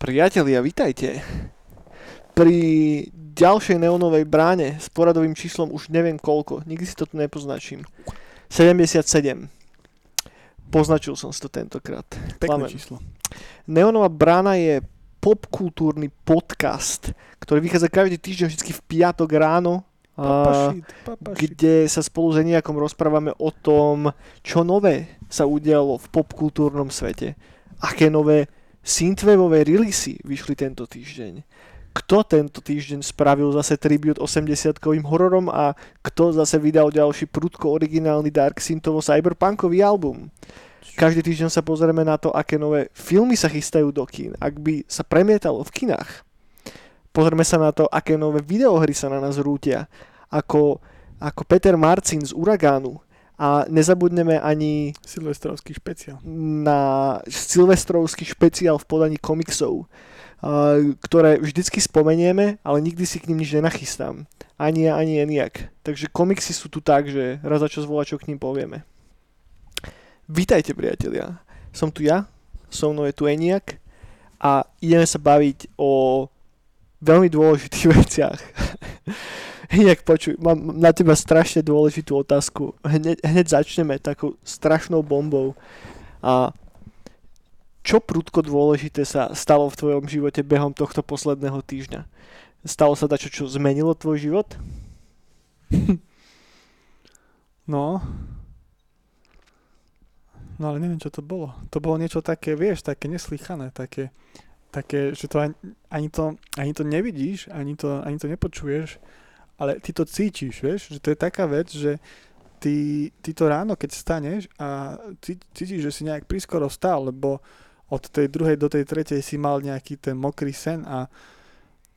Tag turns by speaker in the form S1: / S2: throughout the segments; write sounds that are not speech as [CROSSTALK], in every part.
S1: Priatelia, vitajte. Pri ďalšej neonovej bráne s poradovým číslom už neviem koľko, nikdy si to tu nepoznačím. 77. Poznačil som si to tentokrát.
S2: Pekné
S1: Klamem.
S2: číslo.
S1: Neonová brána je popkultúrny podcast, ktorý vychádza každý týždeň vždy v piatok ráno,
S2: Papašit, papašit.
S1: kde sa spolu s Eniakom rozprávame o tom, čo nové sa udialo v popkultúrnom svete. Aké nové synthwaveové releasy vyšli tento týždeň. Kto tento týždeň spravil zase tribut 80-kovým hororom a kto zase vydal ďalší prudko originálny dark synthovo cyberpunkový album. Každý týždeň sa pozrieme na to, aké nové filmy sa chystajú do kín, ak by sa premietalo v kinách. Pozrieme sa na to, aké nové videohry sa na nás rútia, ako, ako Peter Marcin z Uragánu. A nezabudneme ani
S2: Silvestrovský špeciál.
S1: na silvestrovský špeciál v podaní komiksov, ktoré vždycky spomenieme, ale nikdy si k ním nič nenachystám. Ani ja, ani Eniak. Takže komiksy sú tu tak, že raz za čas volá, čo k ním povieme. Vítajte, priatelia. Som tu ja, so mnou je tu Eniak a ideme sa baviť o veľmi dôležitých [LAUGHS] veciach. Inak počuj, mám na teba strašne dôležitú otázku. Hneď, hneď začneme takou strašnou bombou. A čo prudko dôležité sa stalo v tvojom živote behom tohto posledného týždňa? Stalo sa dačo, čo zmenilo tvoj život? [LAUGHS]
S2: No. No ale neviem, čo to bolo. To bolo niečo také, vieš, také neslychané, také, také že to ani, ani, to, ani to nevidíš, ani to, ani to nepočuješ, ale ty to cítiš, vieš, že to je taká vec, že ty, ty to ráno, keď staneš a cí- cítiš, že si nejak prískoro stal, lebo od tej druhej do tej tretej si mal nejaký ten mokrý sen a,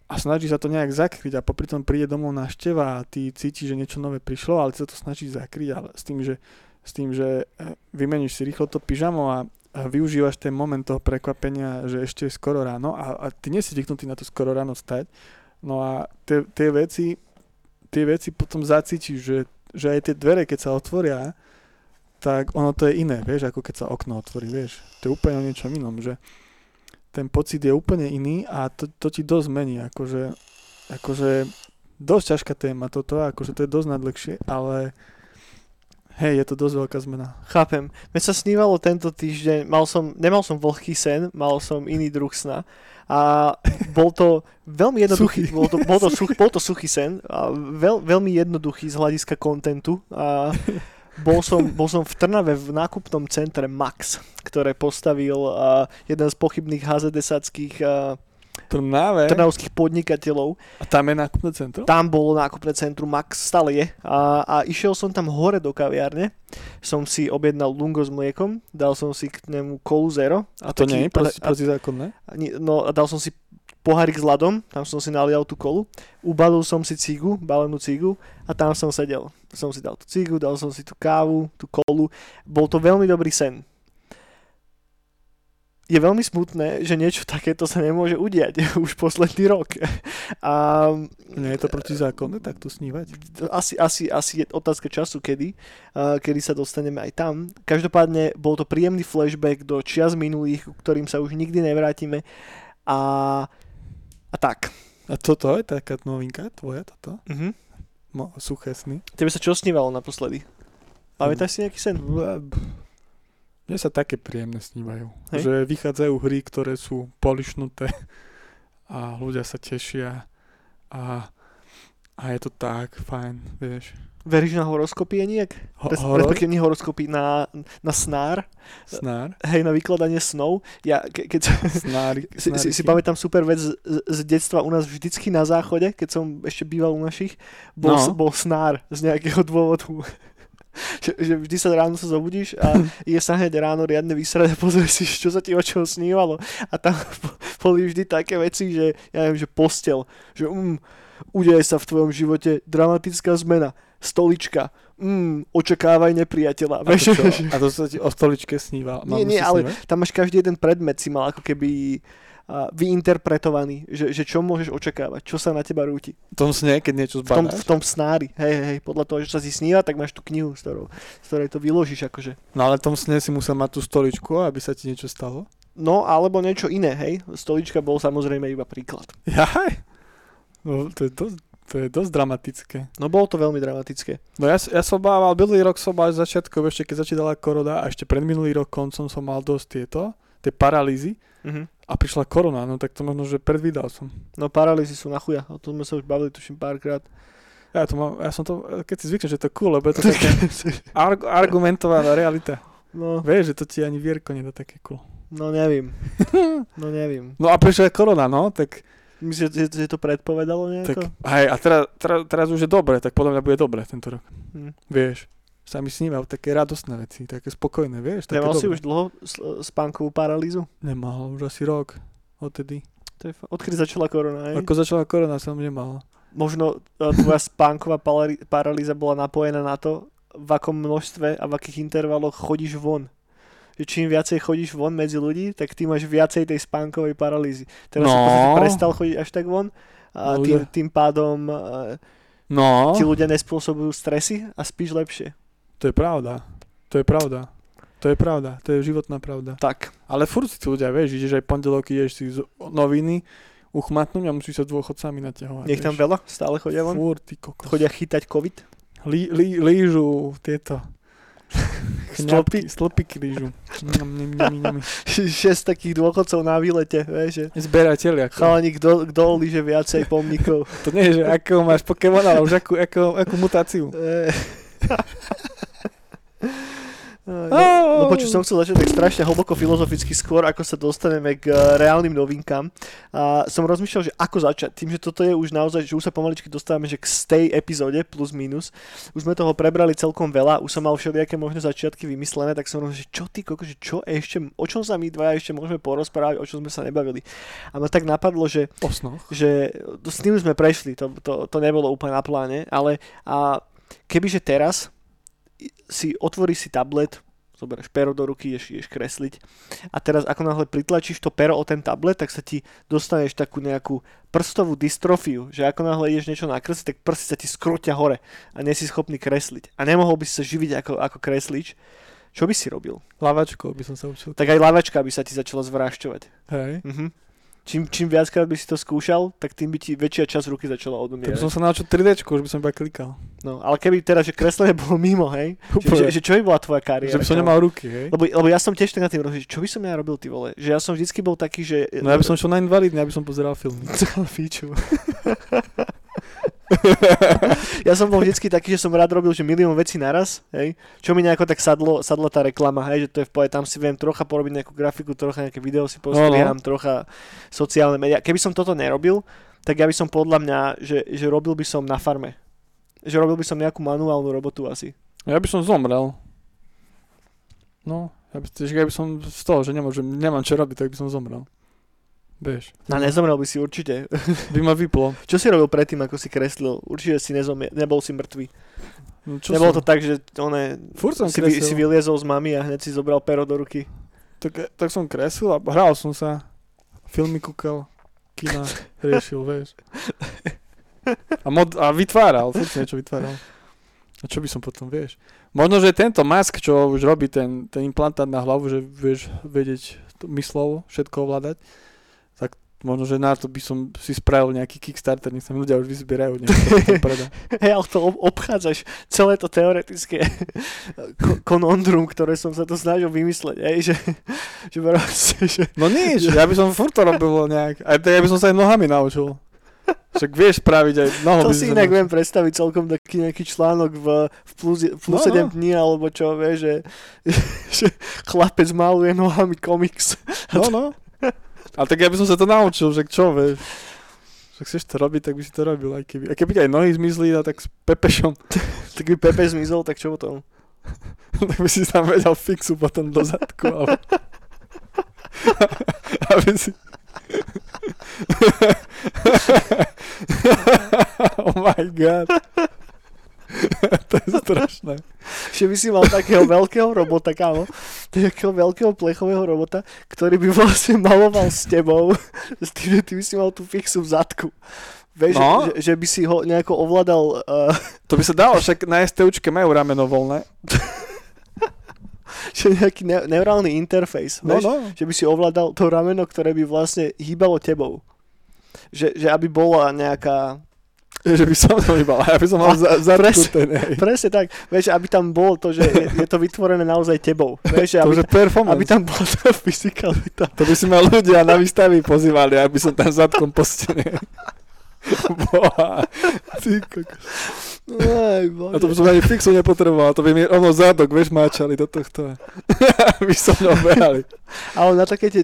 S2: a snaží sa to nejak zakryť a popri tom príde domov návšteva a ty cítiš, že niečo nové prišlo, ale sa to snaží zakryť, ale s tým, že, s tým, že eh, vymeníš si rýchlo to pyžamo a, a využívaš ten moment toho prekvapenia, že ešte je skoro ráno a, a ty nie si zvyknutý na to skoro ráno stať. No a tie, tie veci tie veci potom zacítiš, že, že aj tie dvere, keď sa otvoria, tak ono to je iné, vieš, ako keď sa okno otvorí, vieš. To je úplne o niečom inom, že ten pocit je úplne iný a to, to ti dosť mení, akože, akože dosť ťažká téma toto, akože to je dosť nadlhšie, ale hej, je to dosť veľká zmena.
S1: Chápem. Mne sa snívalo tento týždeň, mal som, nemal som vlhký sen, mal som iný druh sna. A bol to veľmi jednoduchý,
S2: Suchý.
S1: bol to, bol, to [LAUGHS] such, bol to suchý sen, a veľ, veľmi jednoduchý z hľadiska kontentu. A bol som, bol som v Trnave v nákupnom centre Max, ktoré postavil a, jeden z pochybných HZDSackých a,
S2: Trnave?
S1: trnavských podnikateľov.
S2: A tam je nákupné centrum?
S1: Tam bolo nákupné centrum Max, stále je. A, a išiel som tam hore do kaviárne, som si objednal lungo s mliekom, dal som si k nemu kolu zero.
S2: A to nie je proti,
S1: a,
S2: protizákonné?
S1: a, no, a dal som si pohárik s ľadom, tam som si nalial tú kolu, ubalil som si cigu, balenú cigu a tam som sedel. Som si dal tú cigu, dal som si tú kávu, tú kolu. Bol to veľmi dobrý sen. Je veľmi smutné, že niečo [LAUGHS] takéto sa nemôže udiať [LAUGHS] už posledný rok. A
S2: Nie je to protizákonné takto snívať?
S1: asi, asi, asi je otázka času, kedy, kedy sa dostaneme aj tam. Každopádne bol to príjemný flashback do čias minulých, ktorým sa už nikdy nevrátime. A, a tak.
S2: A toto je taká novinka tvoja, toto?
S1: Uh-huh.
S2: Mo, suché sny?
S1: Tebe sa čo snívalo naposledy? Pamätáš si nejaký sen?
S2: Mne sa také príjemné snívajú.
S1: Hej.
S2: Že vychádzajú hry, ktoré sú polišnuté [LAUGHS] a ľudia sa tešia a, a je to tak fajn, vieš.
S1: Veríš na horoskopy?
S2: Ho,
S1: Res,
S2: horor,
S1: respektíve nie horoskopy, na, na snár,
S2: snár,
S1: hej, na vykladanie snov. Ja, ke, keď
S2: snári, [LAUGHS]
S1: si, si, si pamätám super vec z, z detstva u nás vždycky na záchode, keď som ešte býval u našich, bol,
S2: No.
S1: bol snár z nejakého dôvodu. Že, že vždy sa ráno sa zobudíš a [LAUGHS] je sa hneď ráno riadne vysrať a pozrieš si, čo sa ti očom snívalo. A tam boli vždy také veci, že ja neviem, že postel, že um, udeje sa v tvojom živote dramatická zmena, stolička, mm, očakávaj nepriateľa.
S2: a to, čo, [LAUGHS] a to sa ti o stoličke sníval.
S1: nie, nie, ale tam máš každý jeden predmet si mal ako keby vyinterpretovaný, že, že čo môžeš očakávať, čo sa na teba rúti.
S2: V tom sne, keď niečo
S1: V tom,
S2: zbadáš.
S1: v tom snári, hej, hej, podľa toho, že sa si sníva, tak máš tú knihu, z, ktorou, z ktorej to vyložíš akože.
S2: No ale v tom sne si musel mať tú stoličku, aby sa ti niečo stalo.
S1: No, alebo niečo iné, hej. Stolička bol samozrejme iba príklad.
S2: Jaj. No, to je dosť, to je dosť dramatické.
S1: No bolo to veľmi dramatické.
S2: No ja, ja som bával, minulý rok som mal začiatkom, ešte keď začínala korona a ešte pred minulý rok koncom som mal dosť tieto, tie paralýzy
S1: Mhm.
S2: A prišla korona, no tak to možno, že predvídal som.
S1: No paralýzy sú na chuja, o tom sme sa už bavili tuším párkrát.
S2: Ja, to mám, ja som to, keď si zvyknem, že to je cool, lebo je to také [LAUGHS] arg- argumentovaná realita.
S1: No,
S2: Vieš, že to ti ani Vierko nedá také cool.
S1: no neviem. [LAUGHS] No neviem.
S2: No a prišla korona, no, tak,
S1: Myslíš, že, že to predpovedalo
S2: tak
S1: nejako?
S2: hej, a teraz, teraz, teraz už je dobre, tak podľa mňa bude dobre tento rok.
S1: Hm.
S2: Vieš, sa mi snívajú také radostné veci, také spokojné, vieš, také
S1: Nemal si
S2: dobré.
S1: už dlho spánkovú paralýzu?
S2: Nemal, už asi rok, odtedy.
S1: To je, fa- odkedy začala korona, hej?
S2: Ako začala korona, som nemal.
S1: Možno e, tvoja spánková paralýza bola napojená na to, v akom množstve a v akých intervaloch chodíš von. Že čím viacej chodíš von medzi ľudí, tak ty máš viacej tej spánkovej paralýzy. Teraz
S2: No.
S1: no. prestal chodiť až tak von a
S2: No,
S1: tým, tým pádom e,
S2: No,
S1: ti ľudia nespôsobujú stresy a spíš lepšie.
S2: To je pravda. To je pravda. To je pravda. To je životná pravda.
S1: Tak.
S2: Ale furt si tu ľudia, vieš, ideš aj pondelok, ideš si z noviny, uchmatnúť a musíš sa dôchodcami naťahovať.
S1: Nech tam
S2: vieš.
S1: veľa stále chodia von.
S2: Furt, ty kokos.
S1: Chodia chytať COVID.
S2: Lí, lí, lížu tieto. [LAUGHS]
S1: Stĺpy.
S2: Stĺpiky lížu. [LAUGHS]
S1: Šesť takých dôchodcov na výlete, vieš, že
S2: Zberatelia. ako.
S1: chalani, kto, kto líže viacej pomníkov. [LAUGHS]
S2: To nie je, že akého máš Pokémon, ale už akú, akú, akú mutáciu.
S1: No, no počuť, som chcel začať tak strašne hlboko filozoficky skôr, ako sa dostaneme k eh, reálnym novinkám. A som rozmýšľal, že ako začať. Tým, že toto je už naozaj, že už sa pomaličky dostávame že k stej epizóde plus minus. Už sme toho prebrali celkom veľa, už som mal všelijaké možné začiatky vymyslené, tak som rozmýšľal, že čo ty koko, že čo ešte, o čom sa my dvaja ešte môžeme porozprávať, o čom sme sa nebavili. A ma tak napadlo, že
S2: O snoch.
S1: že s tým sme prešli, to, to, to nebolo úplne na pláne, ale a kebyže teraz si otvoríš si tablet, zoberieš pero do ruky, ideš, ideš kresliť a teraz ako náhle pritlačíš to pero o ten tablet, tak sa ti dostaneš takú nejakú prstovú dystrofiu, že ako náhle ideš niečo nakresliť, tak prsty sa ti skrotia hore a nie si schopný kresliť. A nemohol by si sa živiť ako, ako kreslič. Čo by si robil?
S2: Lavačkou by som sa učil.
S1: Tak aj lavačka by sa ti začala zvrášťovať.
S2: Hej.
S1: Mhm. Čím, čím viackrát by si to skúšal, tak tým by ti väčšia časť ruky začala
S2: Tak
S1: odumierať.
S2: som sa naučil 3D, už by som iba klikal.
S1: No, ale keby teraz, že kreslenie bolo mimo, hej? Že, že, že, čo by bola tvoja kariéra?
S2: Že by som nemal ruky, hej.
S1: Lebo, lebo ja som tiež tak na tým že čo by som ja robil, ty vole? Že ja som vždycky bol taký, že...
S2: No ja by som šiel na invalidný, aby som pozeral filmy. [LAUGHS]
S1: Fíču. [LAUGHS] [LAUGHS] ja som bol vždycky taký, že som rád robil, že milión vecí naraz, hej? Čo mi nejako tak sadlo, sadla tá reklama, hej? Že to je v pohode, tam si viem trocha porobiť nejakú grafiku, trocha nejaké video si postriham, trocha sociálne médiá. Keby som toto nerobil, tak ja by som podľa mňa, že, že robil by som na farme. Že robil by som nejakú manuálnu robotu asi.
S2: Ja by som zomrel. No, ja by, že ja by som z toho, že nemôžem, nemám čo robiť, tak by som zomrel. Vieš.
S1: No nezomrel by si určite.
S2: By ma vyplo. [LAUGHS]
S1: Čo si robil predtým, ako si kreslil? Určite si nezomie, nebol si mŕtvý.
S2: No, čo
S1: Nebolo
S2: som?
S1: to tak, že one,
S2: Furt som
S1: si,
S2: kresil.
S1: si vyliezol z mami a hneď si zobral pero do ruky.
S2: Tak, tak som kresil a hral som sa. Filmy kúkal, kina [LAUGHS] riešil, vieš. A, mod, a vytváral, furt niečo vytváral. A čo by som potom, vieš? Možno, že tento mask, čo už robí ten, ten implantát na hlavu, že vieš vedieť to myslovo, všetko ovládať, možno, že na to by som si spravil nejaký Kickstarter, nech sa ľudia už vyzbierajú, predá. [LAUGHS]
S1: Hej, ale to ob- obchádzaš celé to teoretické ko- konondrum, ktoré som sa to snažil vymysleť, hej, že, že proste, že
S2: No nič, ja by som furt to robil nejak. Aj ja by som sa aj nohami naučil. Však vieš spraviť aj nohou.
S1: to si inak viem predstaviť celkom taký nejaký článok v, v plus, plus
S2: No,
S1: 7
S2: no.
S1: dní, alebo čo, vieš, že, [LAUGHS] že chlapec maluje nohami komiks.
S2: No, no. [LAUGHS] A tak ja by som sa to naučil, že čo, vieš. Však chceš to robiť, tak by si to robil. Aj keby, a keby ti aj nohy zmizli, no, tak s Pepešom, [LAUGHS]
S1: Tak by Pepe zmizol, tak čo potom? [LAUGHS]
S2: tak by si tam vedel fixu potom do zadku. Ale... [LAUGHS] Aby si... oh my god. [LAUGHS] to je strašné.
S1: Že by si mal takého veľkého robota, kámo. takého veľkého plechového robota, ktorý by vlastne maloval s tebou, s tým, že ty by si mal tú fixu v zadku. Vieš,
S2: No.
S1: že, že by si ho nejako ovládal, uh,
S2: To by sa dalo, však na STUčke majú rameno voľné. [LAUGHS]
S1: že nejaký ne- neurálny interfejs,
S2: No,
S1: vieš,
S2: no.
S1: že by si ovládal to rameno, ktoré by vlastne hýbalo tebou. Že, že aby bola nejaká [LAUGHS]
S2: Že by som to iba, ja by som mal za, za ten, hej.
S1: Presne tak. Vieš, aby tam bolo to, že je, je to vytvorené naozaj tebou. Vieš,
S2: To
S1: aby,
S2: performance.
S1: aby tam bola tá fyzikalita.
S2: To by si ma ľudia na výstavy pozývali, aby som tam zadkom postený. [LAUGHS] Boha. Ty.
S1: Aj,
S2: A to by som ani fixu nepotreboval, to by mi ono zadok, vieš, máčali do tohto. [LAUGHS] Aby som mnou behali.
S1: Ale na také tie,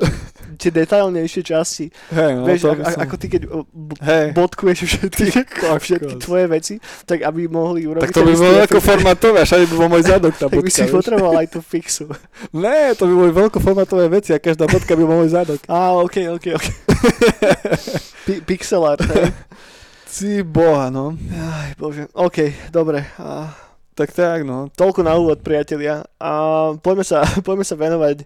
S1: tie detailnejšie časti.
S2: Hej, no,
S1: vieš, ako,
S2: by som...
S1: ako ty keď b-
S2: Hej,
S1: bodkuješ všetky,
S2: kokos.
S1: všetky tvoje veci, tak aby mohli urobiť...
S2: tak to by bolo ako formatové, a všade by bol môj zadok tá [LAUGHS]
S1: Tak by
S2: bodka,
S1: si potreboval aj tú fixu.
S2: Ne, to by boli veľkoformatové veci a každá bodka by bol môj zadok.
S1: Á, ok, ok, ok. [LAUGHS] Pi- pixel art, hej.
S2: Ty boha, no.
S1: Aj, bože. OK, dobre. A
S2: Tak tak, no.
S1: toľko na úvod, priatelia. A poďme sa, [LAUGHS] poďme sa venovať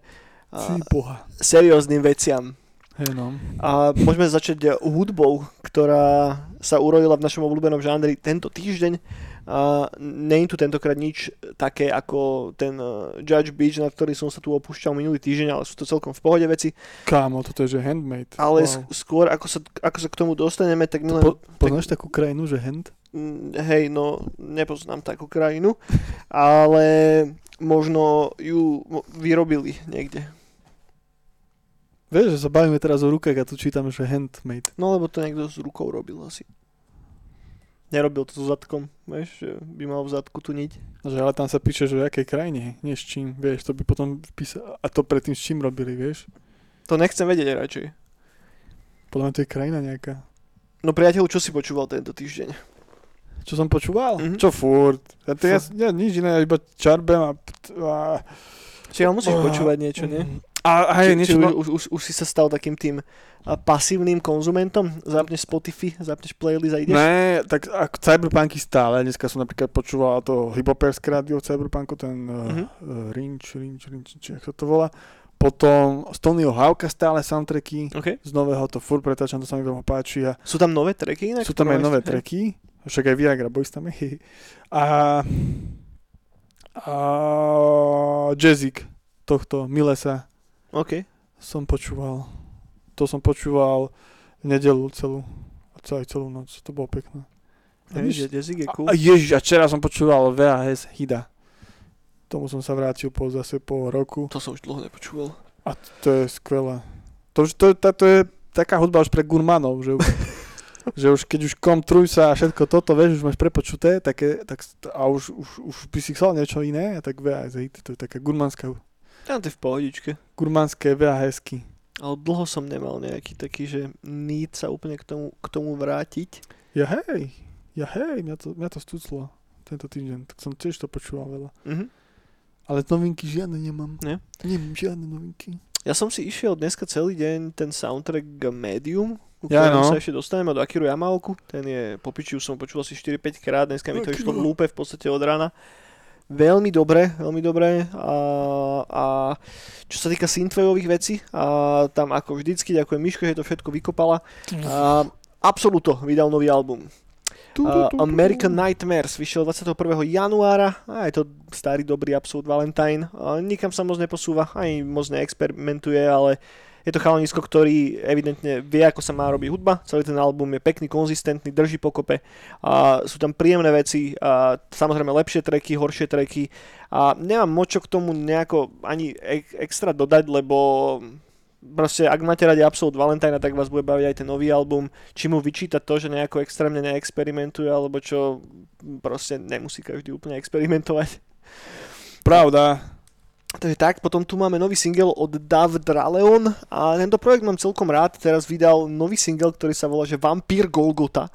S1: a,
S2: boha.
S1: serióznym veciam.
S2: Hej, no.
S1: A môžeme začať hudbou, ktorá sa urodila v našom obľúbenom žánri tento týždeň. Je tu tentokrát nič také ako ten uh, Judge Beach, na ktorý som sa tu opúšťal minulý týždeň, ale sú to celkom v pohode veci.
S2: Kámo, toto je že handmade.
S1: Ale
S2: wow.
S1: skôr, ako sa, ako sa k tomu dostaneme, tak my len...
S2: Po, poznáš takú krajinu, že hand?
S1: Mm, hej, no nepoznám takú krajinu, [LAUGHS] ale možno ju vyrobili niekde.
S2: Vieš, že sa bavíme teraz o rukách a tu čítam, že handmade.
S1: No lebo to niekto s rukou robil asi. Nerobil to so zadkom, vieš, že by mal v zadku tu niť.
S2: Že, ale tam sa píše, že v akej krajine, nie s čím, vieš, to by potom písal, a to predtým s čím robili, vieš?
S1: To nechcem vedieť radšej.
S2: Podľa mňa to je krajina nejaká.
S1: No priateľ, čo si počúval tento týždeň?
S2: Čo som počúval?
S1: Mhm.
S2: Čo furt? Ja, to ja, ja nič iné, iba čarbem a... a
S1: Či ale musíš
S2: Oh.
S1: počúvať niečo, nie?
S2: A, a
S1: Či,
S2: je
S1: či
S2: niečo...
S1: už,
S2: no,
S1: už, už, už si sa stal takým tým pasívnym konzumentom? Zapneš Spotify, zapneš playlist a ideš?
S2: Ne, tak ako cyberpunky stále. Dneska som napríklad počúval to hiphoperské rádio cyberpunku, ten
S1: Mhm.
S2: uh, Rinč, Rinč, Rinč, či ako sa to volá. Potom z Tonyho Hawka stále soundtracky.
S1: OK.
S2: Z nového to furt pretáčam, to sa mi veľmi páči. A
S1: Sú tam nové tracky inak?
S2: sú tam aj nové
S1: máš-
S2: tracky. Však aj Viagra Boys tam je. A, a Jazzik tohto Milesa
S1: OK.
S2: som počúval. To som počúval v nedelu celú. A celú, celú noc. To bolo pekné. A
S1: Hej, jazyk je cool.
S2: A ježiš, a včera som počúval VHS Hida. Tomu som sa vrátil po zase po roku.
S1: To som už dlho nepočúval.
S2: A to je skvelé. To, to, to, to je taká hudba už pre gurmanov, že už, [LAUGHS] že už keď už kom trujsa a všetko toto, vieš, už máš prepočuté, také, tak, a už, už, už by si chcel niečo iné, tak VHS hit, to je taká gurmanská,
S1: Ja, to je v pohodičke.
S2: gurmanské VHSky.
S1: Ale dlho som nemal nejaký taký, že need sa úplne k tomu, k tomu vrátiť.
S2: Ja hej, ja hej, mňa to, mňa to stúclo tento týždeň, tak som tiež to počúval veľa.
S1: Mhm.
S2: Ale novinky žiadne nemám.
S1: Nie?
S2: Nemám žiadne novinky.
S1: Ja som si išiel dneska celý deň ten soundtrack Medium, ku
S2: Ja, no.
S1: sa ešte dostaneme od Akiru Yamaoku. Ten je po piči, už som počul asi 4-5 krát, dneska mi to
S2: Akira.
S1: išlo v lúpe v podstate od rána. Veľmi dobre, veľmi dobre. A, a čo sa týka synthwaveových vecí, a tam ako vždycky, ďakujem Miško, že to všetko vykopala. A Absoluto vydal nový album. Uh, American Nightmares vyšiel 21. januára a je to starý dobrý Absolute Valentine. Uh, nikam sa moc neposúva, ani moc neexperimentuje, ale je to chalanisko, ktorý evidentne vie, ako sa má robiť hudba. Celý ten album je pekný, konzistentný, drží pokope. A sú tam príjemné veci, a samozrejme lepšie treky, horšie treky. A nemám moc čo k tomu nejako ani extra dodať, lebo proste ak máte radi Absolute Valentine, tak vás bude baviť aj ten nový album. Či mu vyčítať to, že nejako extrémne neexperimentuje, alebo čo proste nemusí každý úplne experimentovať.
S2: Pravda.
S1: Takže tak, potom tu máme nový single od Dav Draleon a tento projekt mám celkom rád, teraz vydal nový single, ktorý sa volá že Vampír Golgota.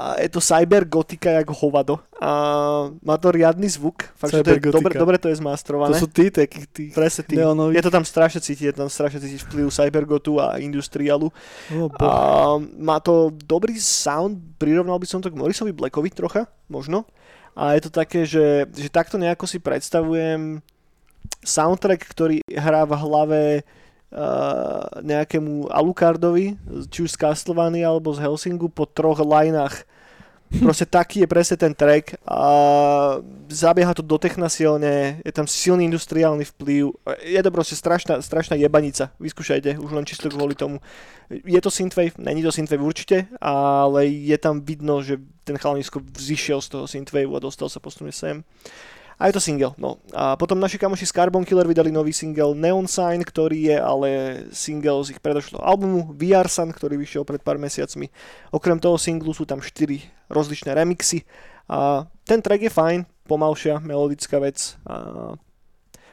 S1: A je to cybergotika jak hovado. A má to riadny zvuk, fakt, že to je, dobre, dobre to je
S2: To
S1: zmastrované.
S2: sú tí takí, tí
S1: Presne tí.
S2: neonoví.
S1: Je to tam strašne cítiť, je tam strašne cítiť vplyv cybergotu a industrialu.
S2: Oh,
S1: A má to dobrý sound, prirovnal by som to k Morrisovi Blackovi trocha, možno. A je to také, že, že takto nejako si predstavujem soundtrack, ktorý hrá v hlave uh, nejakému Alucardovi, či už z Castlevania alebo z Helsingu po troch lineách. Proste taký je presne ten track a zabieha to do silne, je tam silný industriálny vplyv, je to proste strašná, strašná jebanica, vyskúšajte, už len čisto kvôli tomu. Je to synthwave, není to synthwave určite, ale je tam vidno, že ten chalanisko vzýšiel z toho synthwave a dostal sa postupne sem. A je to single, no. A potom naši kamoši z Carbon Killer vydali nový single Neon Sign, ktorý je ale single z ich predošlého albumu VR Sun, ktorý vyšiel pred pár mesiacmi. Okrem toho singlu sú tam 4 rozličné remixy. A ten track je fajn, pomalšia, melodická vec. A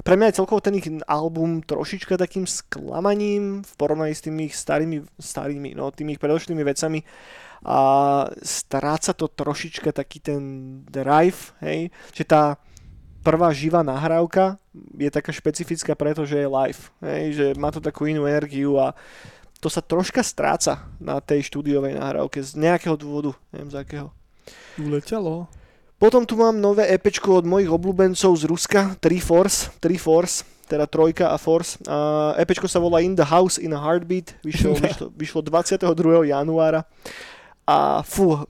S1: pre mňa je celkovo ten ich album trošička takým sklamaním v porovnaní s tými starými, starými, no tými ich predošlými vecami a stráca to trošička taký ten drive, hej, že tá prvá živá nahrávka je taká špecifická, pretože je live. Hej, že má to takú inú energiu a to sa troška stráca na tej štúdiovej nahrávke z nejakého dôvodu, neviem z akého.
S2: Uletelo.
S1: Potom tu mám nové EPčko od mojich obľúbencov z Ruska, Three Force, Three Force, teda Trojka a Force. Uh, EPčko sa volá In the House in a Heartbeat, vyšlo, [LAUGHS] vyšlo, vyšlo 22. januára. A fú,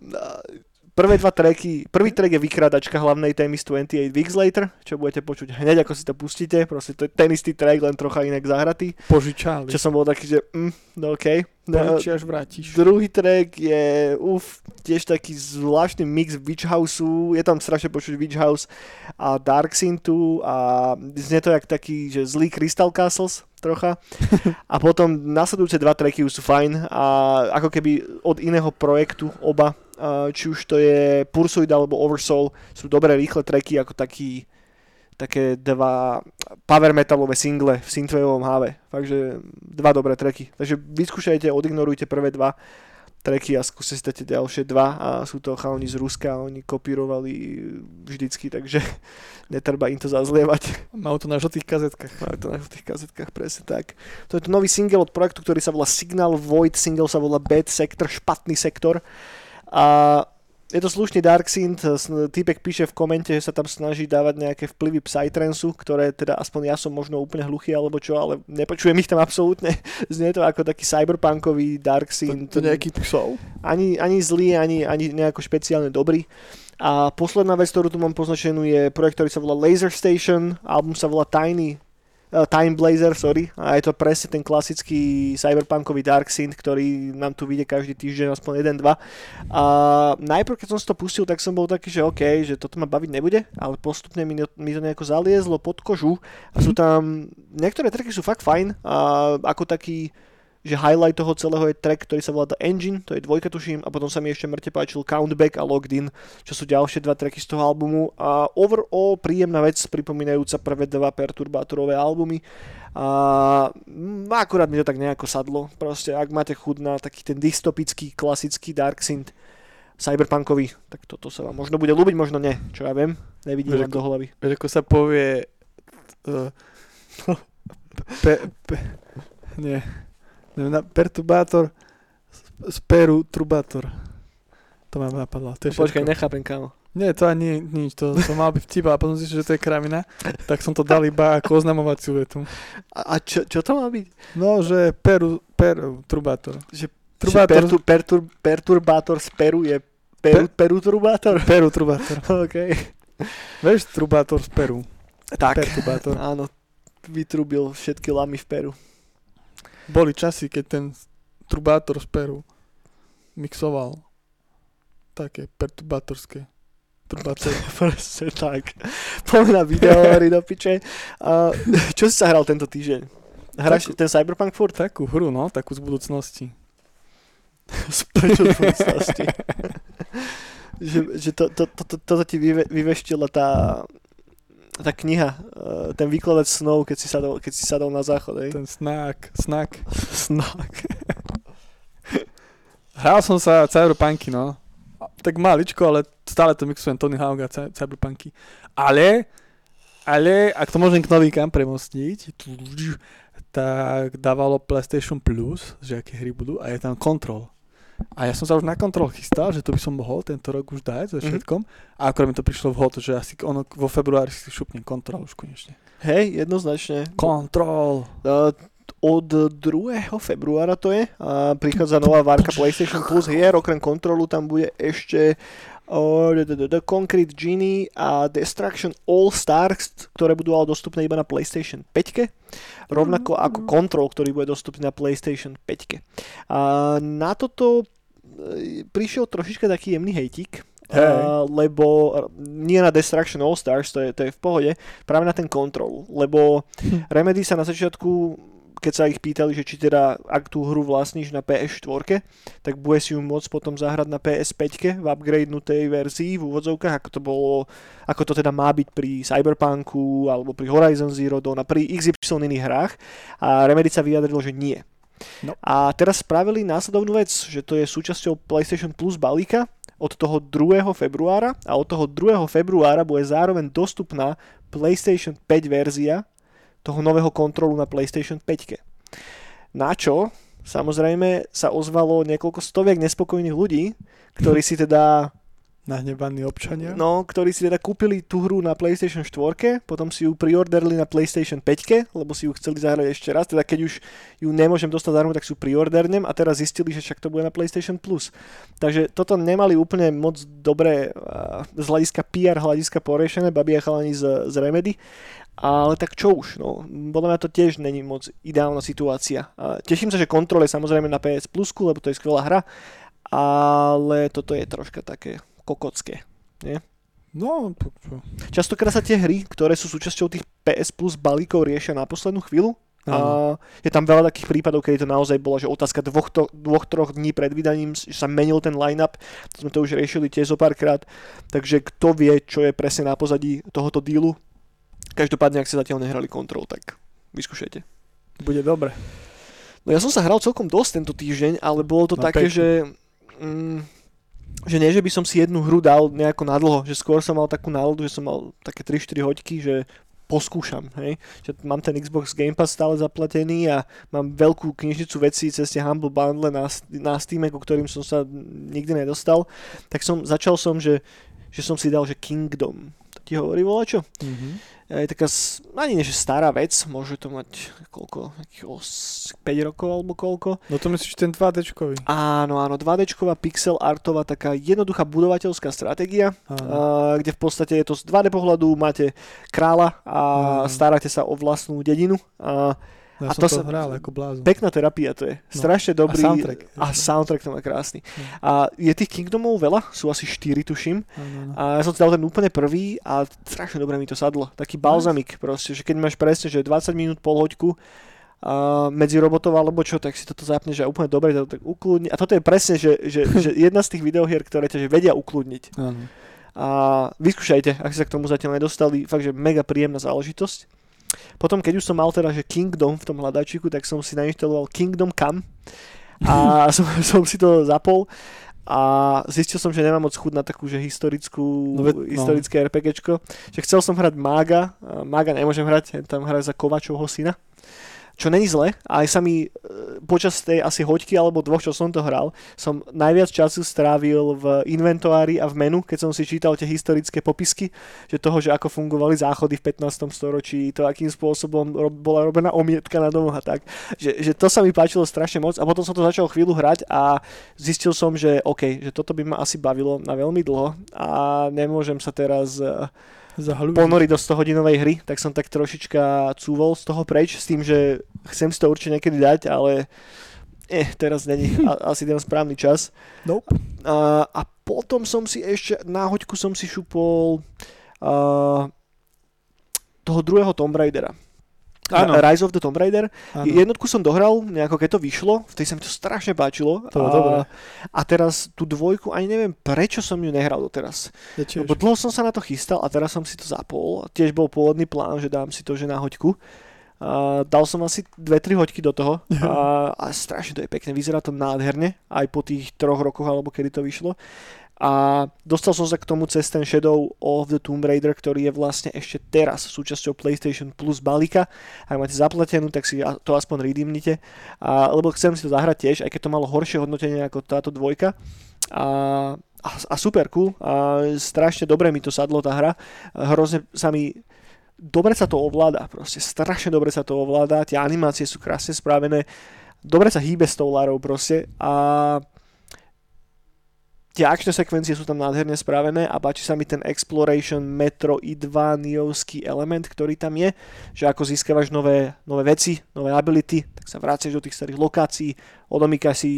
S1: Prvé dva tracky, prvý track je vykrádačka hlavnej témy z 28 Weeks Later, čo budete počuť hneď ako si to pustíte, proste to je ten istý track, len trocha inak zahratý.
S2: Požičali.
S1: Čo som bol taký, že mm, no. Okay.
S2: No, až vrátiš.
S1: Druhý track je, uf, tiež taký zvláštny mix Witch Houseu, je tam strašne počuť Witch House a Dark Synthu a znie to jak taký, že zlý Crystal Castles trocha. [LAUGHS] A potom nasledujúce dva tracky už sú fajn a ako keby od iného projektu oba či už to je Pursuit alebo Oversoul, sú dobré rýchle tracky ako taký také dva power metalové single v synthwaveovom háve. Takže dva dobré tracky. Takže vyskúšajte, odignorujte prvé dva tracky a skúste tie ďalšie dva a sú to chalani z Ruska a oni kopírovali vždycky, takže [LAUGHS] netreba im to zazlievať.
S2: Majú to na žltých kazetkách.
S1: Majú to na žltých kazetkách, presne tak. To je to nový single od projektu, ktorý sa volá Signal Void, single sa volá Bad Sector, špatný sektor. A je to slušný Dark Synth, týpek píše v komente, že sa tam snaží dávať nejaké vplyvy Psytransu, ktoré teda aspoň ja som možno úplne hluchý alebo čo, ale nepočujem ich tam absolútne. [LAUGHS] Znie to ako taký cyberpunkový Dark Synth.
S2: To, to nejaký psov?
S1: Ani, ani zlý, ani, ani nejako špeciálne dobrý. A posledná vec, ktorú tu mám poznačenú, je projekt, ktorý sa volá Laser Station, album sa volá Tiny Time Blazer, sorry. A je to presne ten klasický cyberpunkový Dark Synth, ktorý nám tu vyjde každý týždeň aspoň jeden, dva. A najprv, keď som si to pustil, tak som bol taký, že OK, že toto ma baviť nebude, ale postupne mi, mi to nejako zaliezlo pod kožu a sú tam, niektoré tracky sú fakt fajn, a ako taký že highlight toho celého je track, ktorý sa volá The Engine, to je dvojka tuším, a potom sa mi ešte mŕte páčil Countback a Logged In, čo sú ďalšie dva tracky z toho albumu. A overall príjemná vec, pripomínajúca prvé dva perturbátorové albumy. A mm, akurát mi to tak nejako sadlo. Proste, ak máte chud na taký ten dystopický, klasický Dark Synth, cyberpunkový, tak toto sa vám možno bude ľúbiť, možno nie, čo ja viem, nevidím vám do hlavy.
S2: Ako sa povie uh, [LAUGHS] pe, pe, nie, perturbátor z Peru trubátor. To ma napadlo. To je
S1: no, Počkaj, nechápem, kámo.
S2: Nie, to ani nič, to, to mal byť vtip a potom zistil, že to je kravina, tak som to dal iba ako oznamovaciu vetu.
S1: A, a čo, čo to má byť?
S2: No, že Peru, Peru, trubátor.
S1: Že, trubátor. Že pertur, pertur, perturbátor z Peru je Peru, Pe- Peru trubátor?
S2: Peru trubátor. [LAUGHS]
S1: OK.
S2: Vieš, trubátor z Peru.
S1: Tak, Perturbátor. áno, vytrubil všetky lamy v Peru.
S2: Boli časy, keď ten trubátor z Peru mixoval také perturbátorské trubátory. [LAUGHS]
S1: Presne tak. Poďme na videohory do piče. Uh, [LAUGHS] čo si sa hral tento týždeň? Hráš ten Cyberpunk furt?
S2: Takú hru, no, takú z budúcnosti. [LAUGHS]
S1: Z budúcnosti? že, že to, to, to, to, toto ti vyve, vyveštila tá tá kniha, uh, ten výkladec snov, keď si sadol, keď si sadol na záchod, hej?
S2: Ten snak, [LAUGHS] snak. [LAUGHS]
S1: snak.
S2: Hral som sa Cyberpunky, no. Tak maličko, ale stále to mixujem Tony Hawk a Cyberpunky. Ale, ale, ak to môžem k novýkam premostiť, tak dávalo PlayStation Plus, že aké hry budú a je tam Control. A ja som sa už na kontrol chystal, že to by som mohol tento rok už dať so mhm. všetkom. Mm-hmm. A akorát mi to prišlo vhod, že asi ono vo februári si šupnem kontrol už konečne.
S1: Hej, jednoznačne.
S2: Control.
S1: Uh, od 2. februára to je a prichádza nová várka PlayStation Plus hier, okrem kontrolu tam bude ešte uh, The Concrete Genie a Destruction All Stars, ktoré budú ale dostupné iba na PlayStation 5, rovnako ako Control, ktorý bude dostupný na PlayStation 5. A na toto e, prišiel trošička taký jemný hejtik,
S2: Hej.
S1: Uh, lebo nie na Destruction All Stars, to je, to je v pohode, práve na ten kontrol, lebo Remedy sa na začiatku keď sa ich pýtali, že či teda, ak tú hru vlastníš na PS4, tak bude si ju môcť potom zahrať na PS5 v upgradenutej verzii v úvodzovkách, ako to bolo, ako to teda má byť pri Cyberpunku alebo pri Horizon Zero Dawn a pri XY iných hrách a Remedy sa vyjadrilo, že nie.
S2: No.
S1: A teraz spravili následovnú vec, že to je súčasťou PlayStation Plus balíka od toho 2. februára a od toho 2. februára bude zároveň dostupná PlayStation 5 verzia toho nového kontrolu na PlayStation 5. Na čo samozrejme sa ozvalo niekoľko stoviek nespokojných ľudí, ktorí si teda
S2: Nahnevaní občania.
S1: No, ktorí si teda kúpili tú hru na PlayStation 4, potom si ju priorderli na PlayStation 5, lebo si ju chceli zahrať ešte raz, teda keď už ju nemôžem dostať zadarmo, tak si ju priordernem a teraz zistili, že však to bude na PlayStation Plus. Takže toto nemali úplne moc dobré uh, z hľadiska PR, hľadiska porešené, babi a chalani z, z Remedy. Ale tak čo už, no, podľa mňa to tiež není moc ideálna situácia. A teším sa, že kontrol samozrejme na PS Plusku, lebo to je skvelá hra, ale toto je troška také kokocké. Nie?
S2: No, po, po.
S1: Častokrát sa tie hry, ktoré sú súčasťou tých PS Plus balíkov riešia na poslednú chvíľu. A je tam veľa takých prípadov, kedy to naozaj bolo, že otázka dvoch, to, dvoch troch dní pred vydaním, že sa menil ten line-up, to sme to už riešili tiež zo párkrát, takže kto vie, čo je presne na pozadí tohoto dílu. Každopádne, ak ste zatiaľ nehrali kontrol, tak vyskúšajte.
S2: Bude dobre.
S1: No ja som sa hral celkom dosť tento týždeň, ale bolo to
S2: No,
S1: také,
S2: pekne.
S1: že... Mm, že nie, že by som si jednu hru dal nejako nadlho, že skôr som mal takú náladu, že som mal také 3-4 hoďky, že poskúšam, hej. Že mám ten Xbox Game Pass stále zaplatený a mám veľkú knižnicu vecí cez tie Humble Bundle na, na Steam, ku ktorým som sa nikdy nedostal. Tak som, začal som, že, že som si dal, že Kingdom. To ti hovorí volačo?
S2: Mhm.
S1: Je taká, ani nie, že stará vec, môže to mať koľko, nejakých os- 5 rokov alebo koľko.
S2: No to myslíš ten 2D-čkový.
S1: Áno, áno, 2D pixel artová taká jednoduchá budovateľská stratégia, a, kde v podstate je to z 2D pohľadu, máte kráľa a
S2: Áno.
S1: staráte sa o vlastnú dedinu. A
S2: Ja
S1: a
S2: som
S1: to
S2: to, hral ako blázon.
S1: pekná terapia to je, strašne dobrý.
S2: A soundtrack.
S1: A soundtrack to má krásny. A je tých Kingdomov veľa, sú asi 4 tuším.
S2: Áno, áno.
S1: A ja som si dal ten úplne prvý a strašne dobre mi to sadlo. Taký balzamik proste, že keď máš presne, že 20 minút, pol hoďku a medzi robotov alebo čo, tak si toto zapneš a úplne dobre to tak ukludni. A toto je presne, že, že, [LAUGHS] že jedna z tých videohier, ktoré ťa že vedia ukludniť.
S2: Áno.
S1: A vyskúšajte, ak ste sa k tomu zatiaľ nedostali, fakt, že mega príjemná záležitosť. Potom, keď už som mal teda, že Kingdom v tom hľadačiku, tak som si nainštaloval Kingdom Come a [LAUGHS] som, som si to zapol a zistil som, že nemám moc chuť na takú, že historickú,
S2: No
S1: no,
S2: no.
S1: historické RPGčko. Že chcel som hrať Mága, Mága nemôžem hrať, tam hrať za Kovačovho syna. Čo není zle, aj sa mi e, počas tej asi hoďky alebo dvoch, čo som to hral, som najviac času strávil v inventári a v menu, keď som si čítal tie historické popisky, že toho, že ako fungovali záchody v 15. storočí, to akým spôsobom ro- bola robená omietka na domoch a tak. Že, že to sa mi páčilo strašne moc a potom som to začal chvíľu hrať a zistil som, že OK, že toto by ma asi bavilo na veľmi dlho a nemôžem sa teraz e, Ponoriť do 100 hodinovej hry, tak som tak trošička cúvol z toho preč s tým, že chcem si to určite niekedy dať, ale eh, teraz není a- [LAUGHS] asi ten správny čas.
S2: Nope.
S1: A, a potom som si ešte, na hoďku som si šupol a, toho druhého Tomb Raidera.
S2: Áno.
S1: Rise of the Tomb Raider.
S2: Áno.
S1: Jednotku som dohral, nejako keď to vyšlo, vtedy sa mi to strašne páčilo.
S2: To
S1: a,
S2: dobré.
S1: a teraz tú dvojku, ani neviem prečo som ju nehral doteraz.
S2: Ja.
S1: Lebo dlho som sa na to chystal a teraz som si to zapol. Tiež bol pôvodný plán, že dám si to že na hoďku. A dal som asi 2-3 hoďky do toho [LAUGHS] a, a strašne to je pekné, vyzerá to nádherne, aj po tých troch rokoch alebo kedy to vyšlo. A dostal som sa k tomu cez ten Shadow of the Tomb Raider, ktorý je vlastne ešte teraz súčasťou PlayStation Plus balíka. Ak máte zaplatenú, tak si to aspoň redeemnite. A, lebo chcem si to zahrať tiež, aj keď to malo horšie hodnotenie ako táto dvojka. A, a, a super cool. A strašne dobre mi to sadlo tá hra. Hrozne sa mi dobre sa to ovláda, proste strašne dobre sa to ovláda, tie animácie sú krásne spravené, dobre sa hýbe s tou Larou proste a tie akčné sekvencie sú tam nádherne spravené a páči sa mi ten exploration metroidvaniovský element, ktorý tam je, že ako získavaš nové, nové veci, nové ability, tak sa vrácaš do tých starých lokácií, odomýkaš si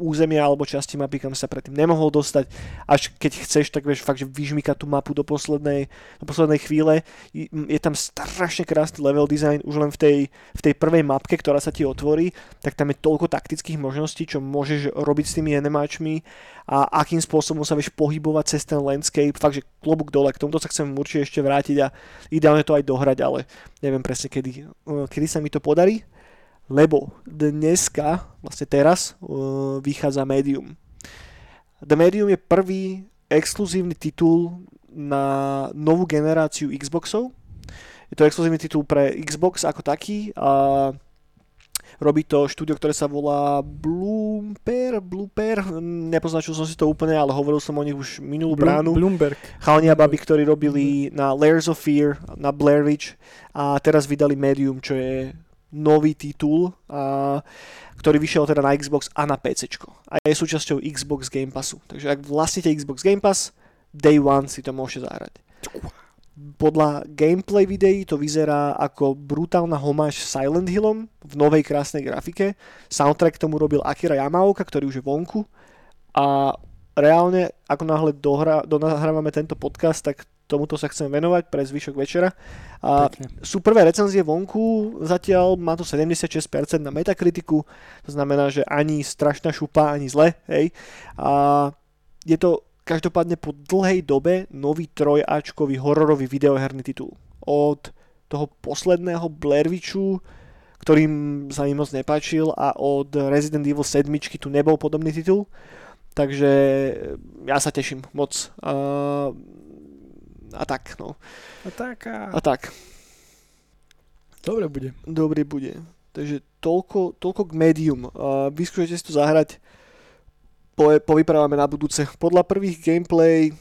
S1: územia alebo časti mapy, kam sa predtým nemohol dostať. Až keď chceš, tak vieš fakt, že vyžmykať tú mapu do poslednej, do poslednej chvíle. Je tam strašne krásny level design už len v tej, v tej prvej mapke, ktorá sa ti otvorí, tak tam je toľko taktických možností, čo môžeš robiť s tými enemáčmi a akým spôsobom sa vieš pohybovať cez ten landscape. Fakt, že klobúk dole, k tomuto sa chcem určite ešte vrátiť a ideálne to aj dohrať, ale neviem presne kedy, kedy sa mi to podarí lebo dneska, vlastne teraz, uh, vychádza Medium. The Medium je prvý exkluzívny titul na novú generáciu Xboxov. Je to exkluzívny titul pre Xbox ako taký a robí to štúdio, ktoré sa volá Bloomper, Blooper, nepoznačil som si to úplne, ale hovoril som o nich už minulú bránu.
S2: Bloomberg.
S1: Chalni a baby, ktorí robili na Layers of Fear, na Blair Witch a teraz vydali Medium, čo je nový titul, a, ktorý vyšiel teda na Xbox a na PC. A je súčasťou Xbox Game Passu. Takže ak vlastníte Xbox Game Pass, Day One si to môžete zahrať. Podľa gameplay videí to vyzerá ako brutálna homáž Silent Hillom v novej krásnej grafike. Soundtrack tomu robil Akira Yamaoka, ktorý už je vonku. A reálne, ako náhle dohra, donahrávame tento podcast, tak tomuto sa chcem venovať pre zvyšok večera. A sú prvé recenzie vonku, zatiaľ má to 76% na metakritiku, to znamená, že ani strašná šupa, ani zle, hej. A je to každopádne po dlhej dobe nový trojačkový hororový videoherný titul. Od toho posledného Blair Witchu, ktorým sa mi moc nepáčil a od Resident Evil 7 tu nebol podobný titul. Takže ja sa teším moc. Uh, a tak, no.
S2: A tak a...
S1: A tak.
S2: Dobre bude.
S1: Dobre bude. Takže toľko, toľko k médium. Uh, vyskúšajte si to zahrať. Po, povyprávame na budúce. Podľa prvých gameplay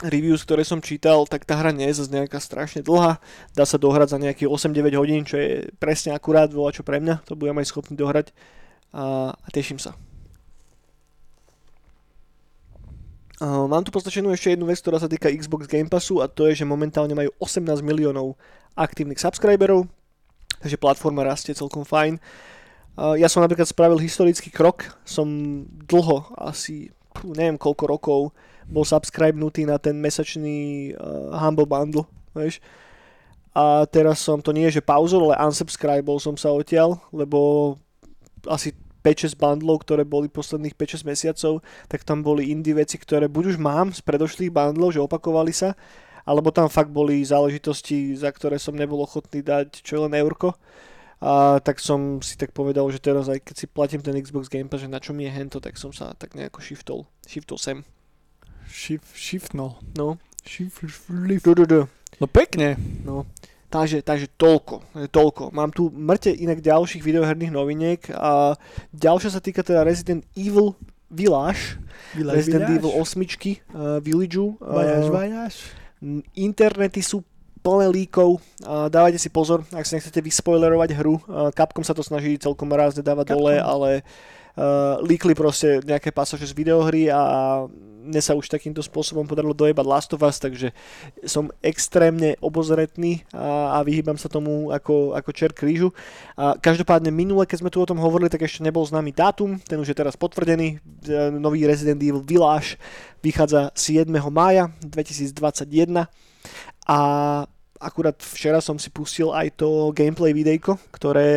S1: reviews, ktoré som čítal, tak tá hra nie je zase nejaká strašne dlhá. Dá sa dohrať za nejakých 8-9 hodín, čo je presne akurát veľa čo pre mňa. To budem aj schopný dohrať. A, a teším sa. Uh, mám tu postačenú ešte jednu vec, ktorá sa týka Xbox Game Passu a to je, že momentálne majú 18 miliónov aktívnych subscriberov, takže platforma rastie celkom fajn. Uh, ja som napríklad spravil historický krok, som dlho, asi neviem koľko rokov, bol subscribenutý na ten mesačný uh, Humble Bundle, vieš. A teraz som to nie, že pauzol, ale unsubscribol som sa odtiaľ, lebo asi 5-6 bundlov, ktoré boli posledných 5-6 mesiacov, tak tam boli indie veci, ktoré buď už mám z predošlých bundlov, že opakovali sa, alebo tam fakt boli záležitosti, za ktoré som nebol ochotný dať čo len eurko. A tak som si tak povedal, že teraz aj keď si platím ten Xbox Game Pass, že na čo mi je hento, tak som sa tak nejako shiftol, shiftol sem.
S2: Shift, shiftnol.
S1: No.
S2: Shift,
S1: shift.
S2: No pekne.
S1: No. Takže, takže toľko, toľko. Mám tu mŕte inak ďalších videoherných noviniek a ďalšia sa týka teda Resident Evil Village, Village Resident Village. Evil 8 uh, Villageu.
S2: Vajaž, uh, vajaž.
S1: Internety sú plné líkov. Uh, dávajte si pozor, ak sa nechcete vyspoilerovať hru. Uh, Capcom sa to snaží celkom rázne dávať Capcom. dole, ale uh, líkli proste nejaké pasáže z videohry a mne sa už takýmto spôsobom podarilo dojebať Last of Us, takže som extrémne obozretný a, a vyhýbam sa tomu ako, ako čer krížu. A každopádne minule, keď sme tu o tom hovorili, tak ešte nebol známy dátum, ten už je teraz potvrdený. E, nový Resident Evil Village vychádza 7. mája 2021 a akurát včera som si pustil aj to gameplay videjko, ktoré,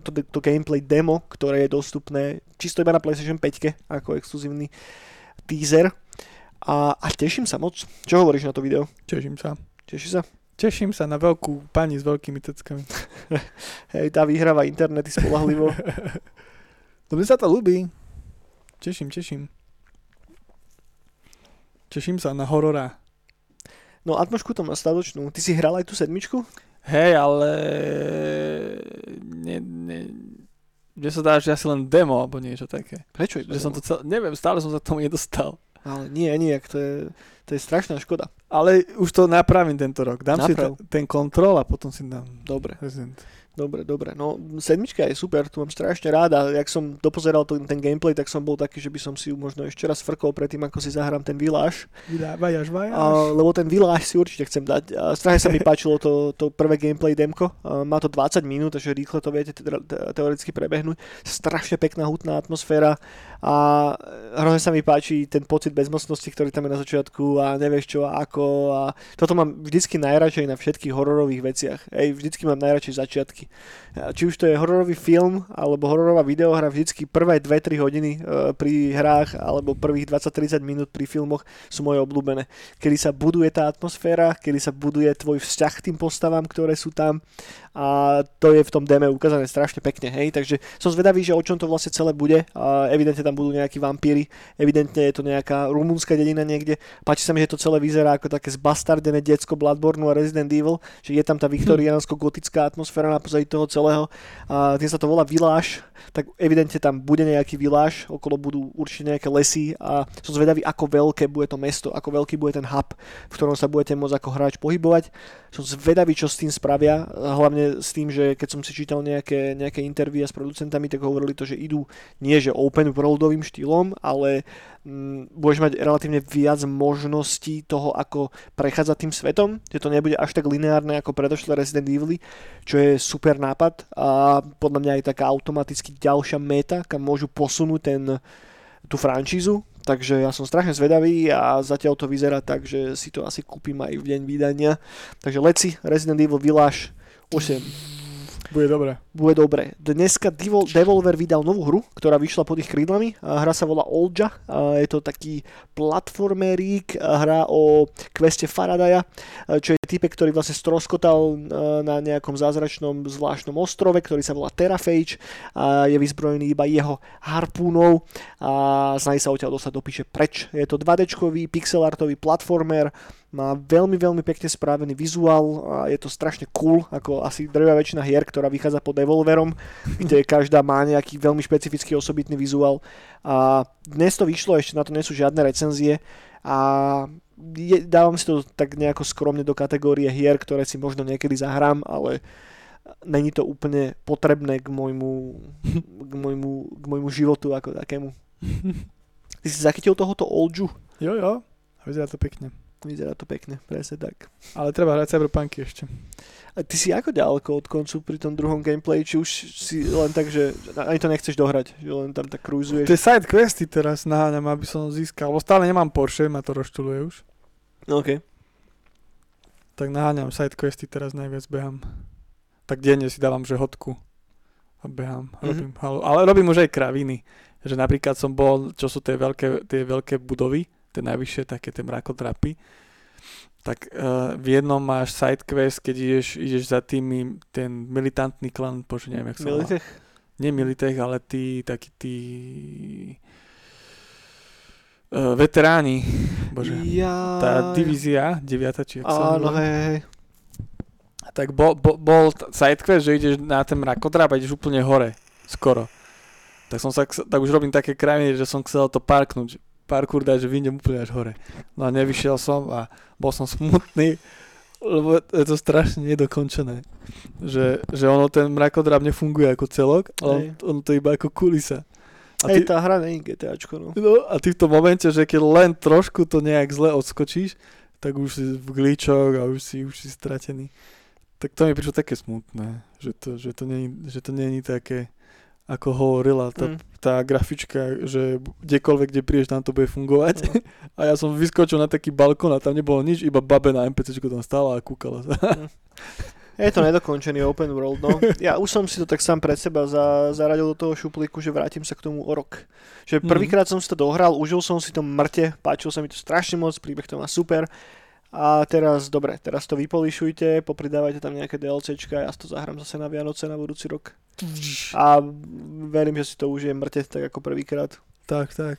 S1: to, to gameplay demo, ktoré je dostupné čisto iba na PlayStation 5 ako exkluzívny teaser a, a teším sa moc. Čo hovoríš na to video?
S2: Teším sa.
S1: Tešíš sa?
S2: Teším sa na veľkú pani s veľkými teckami. [LAUGHS]
S1: Hej, tá vyhráva internety spolahlivo. [LAUGHS]
S2: to mi sa to ľúbi. Teším, teším. Teším sa na horora.
S1: No atmošku to má stadočnú. Ty si hral aj tú sedmičku?
S2: Hej, ale... Ne, ne... Mne sa dá, že asi len demo, alebo niečo také.
S1: Prečo?
S2: Že som to cel... Neviem, stále som sa k tomu nedostal.
S1: Ale nie, nie, to je, To je strašná škoda.
S2: Ale už to napravím tento rok. Dám si
S1: Naprav.
S2: ten, ten kontrol a potom si dám
S1: Dobre.
S2: Resident.
S1: Dobre, dobre. No, sedmička je super, tu mám strašne rád a jak som dopozeral to, ten gameplay, tak som bol taký, že by som si ju možno ešte raz frkol predtým, ako si zahrám ten Village.
S2: Vydávaj až vajáš.
S1: A, lebo ten Village si určite chcem dať. A strašne sa mi páčilo to, to prvé gameplay demko. A, má to 20 minút, takže rýchlo to viete te- te- teoreticky prebehnúť. Strašne pekná hutná atmosféra a hrozne sa mi páči ten pocit bezmocnosti, ktorý tam je na začiatku a nevieš čo a ako. A toto mám vždycky najradšej na všetkých hororových veciach. Ej, vždycky mám najradšej začiatky. Či už to je hororový film alebo hororová videohra, vždycky prvé 2-3 hodiny e, pri hrách alebo prvých 20-30 minút pri filmoch sú moje obľúbené. Kedy sa buduje tá atmosféra, kedy sa buduje tvoj vzťah k tým postavám, ktoré sú tam. A to je v tom deme ukázané strašne pekne, hej, takže som zvedavý, že o čom to vlastne celé bude, evidentne tam budú nejakí vampíry, evidentne je to nejaká rumúnska dedina niekde, páči sa mi, že to celé vyzerá ako také zbastardené decko Bloodborne a Resident Evil, že je tam tá viktoriánsko-gotická atmosféra na pozadí toho celého, a tým sa to volá Village, tak evidentne tam bude nejaký Village, okolo budú určite nejaké lesy a som zvedavý, ako veľké bude to mesto, ako veľký bude ten hub, v ktorom sa budete môcť ako hráč pohybovať. Som zvedavý, čo s tým spravia, hlavne s tým, že keď som si čítal nejaké, nejaké intervíja s producentami, tak hovorili to, že idú nie že open worldovým štýlom, ale mm, budeš mať relatívne viac možností toho, ako prechádzať tým svetom, že to nebude až tak lineárne ako predošlé Resident Evil, čo je super nápad a podľa mňa aj taká automaticky ďalšia meta, kam môžu posunúť ten, tú franšízu, takže ja som strašne zvedavý a zatiaľ to vyzerá tak, že si to asi kúpim aj v deň vydania. Takže leci Resident Evil Village 8
S2: Bude dobré.
S1: bude dobre. Dneska Devol- Devolver vydal novú hru, ktorá vyšla pod ich krídlami. Hra sa volá Olja. Je to taký platformerík, hra o queste Faradaya, a čo je typek, ktorý vlastne stroskotal a, na nejakom zázračnom zvláštnom ostrove, ktorý sa volá Terrafage je vyzbrojený iba jeho harpúnou a snaží sa odtiaľ dostať do píše preč. Je to 2 d pixelartový platformer, má veľmi, veľmi pekne správený vizuál a je to strašne cool, ako asi drvia väčšina hier, ktorá vychádza pod Devolverom, [LAUGHS] kde každá má nejaký veľmi špecifický osobitný vizuál. A dnes to vyšlo, ešte na to nie sú žiadne recenzie a je, dávam si to tak nejako skromne do kategórie hier, ktoré si možno niekedy zahrám, ale není to úplne potrebné k môjmu, k môjmu, k môjmu životu ako takému. [LAUGHS] Ty si zachytil tohoto Olju?
S2: Jo, jo. Vyzerá to pekne.
S1: Vyzerá to pekne, presne tak.
S2: Ale treba hrať Cyberpunky ešte.
S1: A ty si ako ďaleko od koncu pri tom druhom gameplay? Či už si len tak, že ani to nechceš dohrať, že len tam tak cruizuješ?
S2: Tie side questy teraz naháňam, aby som získal, lebo stále nemám Porsche, ma to rozčuluje už.
S1: OK.
S2: Tak naháňam side questy, teraz najviac behám. Tak denne si dávam, že hodku a behám.
S1: Mhm.
S2: Robím, ale robím už aj kraviny. Že napríklad som bol, čo sú tie veľké, tie veľké budovy, tie najvyššie, také tie mrakodrapy, tak uh, v jednom máš side quest, keď ideš, ideš za tými, ten militantný klan, bože, neviem, jak sa volá. Nie Militech, ale tí, takí tí uh, veteráni, bože.
S1: Ja...
S2: Tá divízia, deviata, či jak sa
S1: Áno, hej, hej.
S2: Tak bol, bol, bol t- sidequest, že ideš na ten mrakodrap a ideš úplne hore, skoro. Tak som sa, tak už robím také krajiny, že som chcel to parknúť, parkour dať, že vyjdem úplne až hore. No a nevyšiel som a bol som smutný, lebo je to strašne nedokončené. Že, že ono ten mrakodrap nefunguje ako celok, ale on, on to iba ako kulisa. A
S1: Hej,
S2: ty,
S1: tá hra není GTAčko, no.
S2: no, a ty v tom momente, že keď len trošku to nejak zle odskočíš, tak už si v glíčok a už si, už si stratený. Tak to mi prišlo také smutné, že to, že to, není, že to není také, ako hovorila tá,
S1: Mm.
S2: tá grafička, že kdekoľvek, kde prídeš, tam to bude fungovať.
S1: No. [LAUGHS]
S2: A ja som vyskočil na taký balkón a tam nebolo nič, iba babe na NPC tam stála a kúkala sa. [LAUGHS]
S1: Je to nedokončený open world, no. [LAUGHS] Ja už som si to tak sám pred seba za, zaradil do toho šuplíku, že vrátim sa k tomu o rok. Že
S2: Mhm.
S1: prvýkrát som si to dohral, užil som si to mŕte, páčilo sa mi to strašne moc, príbeh to má super. A teraz, dobre, teraz to vypolišujte, popridávajte tam nejaké DLCčka, ja si to zahrám zase na Vianoce na budúci rok. A verím, že si to užijem mŕte, tak ako prvýkrát.
S2: tak, tak.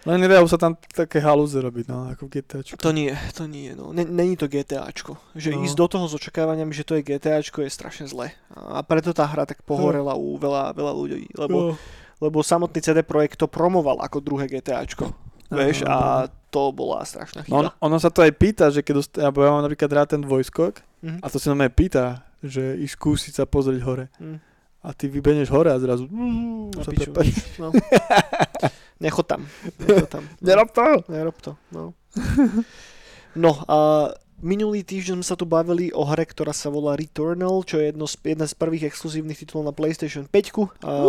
S2: Len nedajú sa tam také halúze robiť, no, ako v GTAčku.
S1: To nie, to nie, no. N- Není to GTAčko. Že
S2: No.
S1: ísť do toho s očakávaniami, že to je GTAčko je strašne zle. A preto tá hra tak pohorela u veľa, veľa ľudí. Lebo,
S2: Jo.
S1: lebo samotný CD Projekt to promoval ako druhé GTAčko. Vieš,
S2: Áno.
S1: a to bola strašná
S2: No, ono,
S1: chyba.
S2: ono sa to aj pýta, že keď dost, ja mám napríklad rád ten dvojskok
S1: Mhm.
S2: a to si na mňa pýta, že ísť skúsiť sa pozrieť hore.
S1: Mhm.
S2: A ty vybeneš hore a zrazu sa
S1: piču.
S2: prepadne.
S1: No. [LAUGHS] Nechod tam. Nechod tam. [LAUGHS]
S2: Nerob to!
S1: Nerob to, no. No a minulý týždeň sme sa tu bavili o hre, ktorá sa volá Returnal, čo je jedno z, jedna z prvých exkluzívnych titulov na PlayStation 5. A,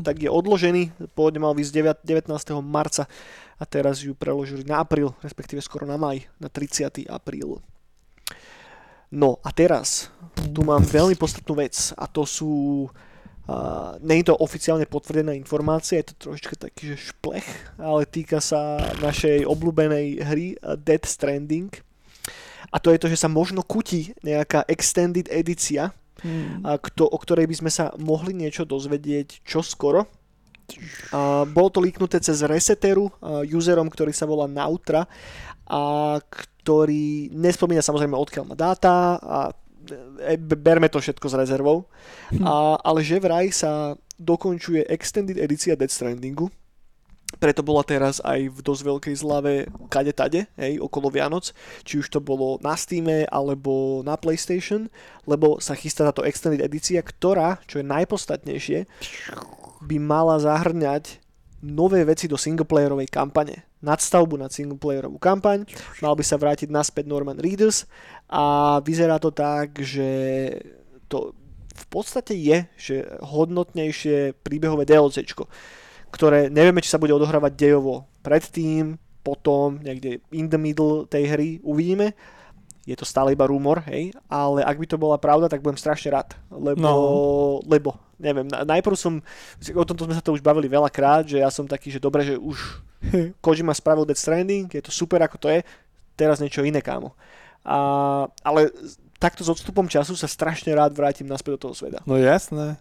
S1: tak je odložený, pôvodne mal výsť 9, 19. marca a teraz ju preložili na apríl, respektíve skoro na maj, na 30. apríl. No a teraz tu mám veľmi podstatnú vec a to sú Uh, nie je to oficiálne potvrdená informácia, je to trošička taký, že šplech, ale týka sa našej obľúbenej hry Dead Stranding. A to je to, že sa možno kutí nejaká extended edícia,
S2: Hmm.
S1: kto, o ktorej by sme sa mohli niečo dozvedieť čo skoro. A bolo to líknuté cez Reseteru, a userom, ktorý sa volá Nautra a ktorý nespomína samozrejme odkiaľ má dáta a e, b- berme to všetko s rezervou. A, ale že vraj sa dokončuje extended edícia Dead Strandingu, preto bola teraz aj v dosť veľkej zlave kade tade, hej, okolo Vianoc, či už to bolo na Steam alebo na PlayStation, lebo sa chystá táto extended edícia, ktorá, čo je najpodstatnejšie, by mala zahrňať nové veci do singleplayerovej kampane. Nadstavbu na singleplayerovú kampaň, mal by sa vrátiť naspäť Norman Reedus a vyzerá to tak, že to v podstate je, že hodnotnejšie príbehové DLCčko, ktoré nevieme, či sa bude odohrávať dejovo predtým, potom, niekde in the middle tej hry, uvidíme. Je to stále iba rumor, hej, ale ak by to bola pravda, tak budem strašne rád, lebo,
S2: No.
S1: lebo neviem, na- najprv som, o tomto sme sa to už bavili veľakrát, že ja som taký, že dobre, že už [LAUGHS] Kojima spravil Death Stranding, je to super ako to je, teraz niečo iné, kámo. A, ale takto s odstupom času sa strašne rád vrátim naspäť do toho sveta.
S2: No jasné.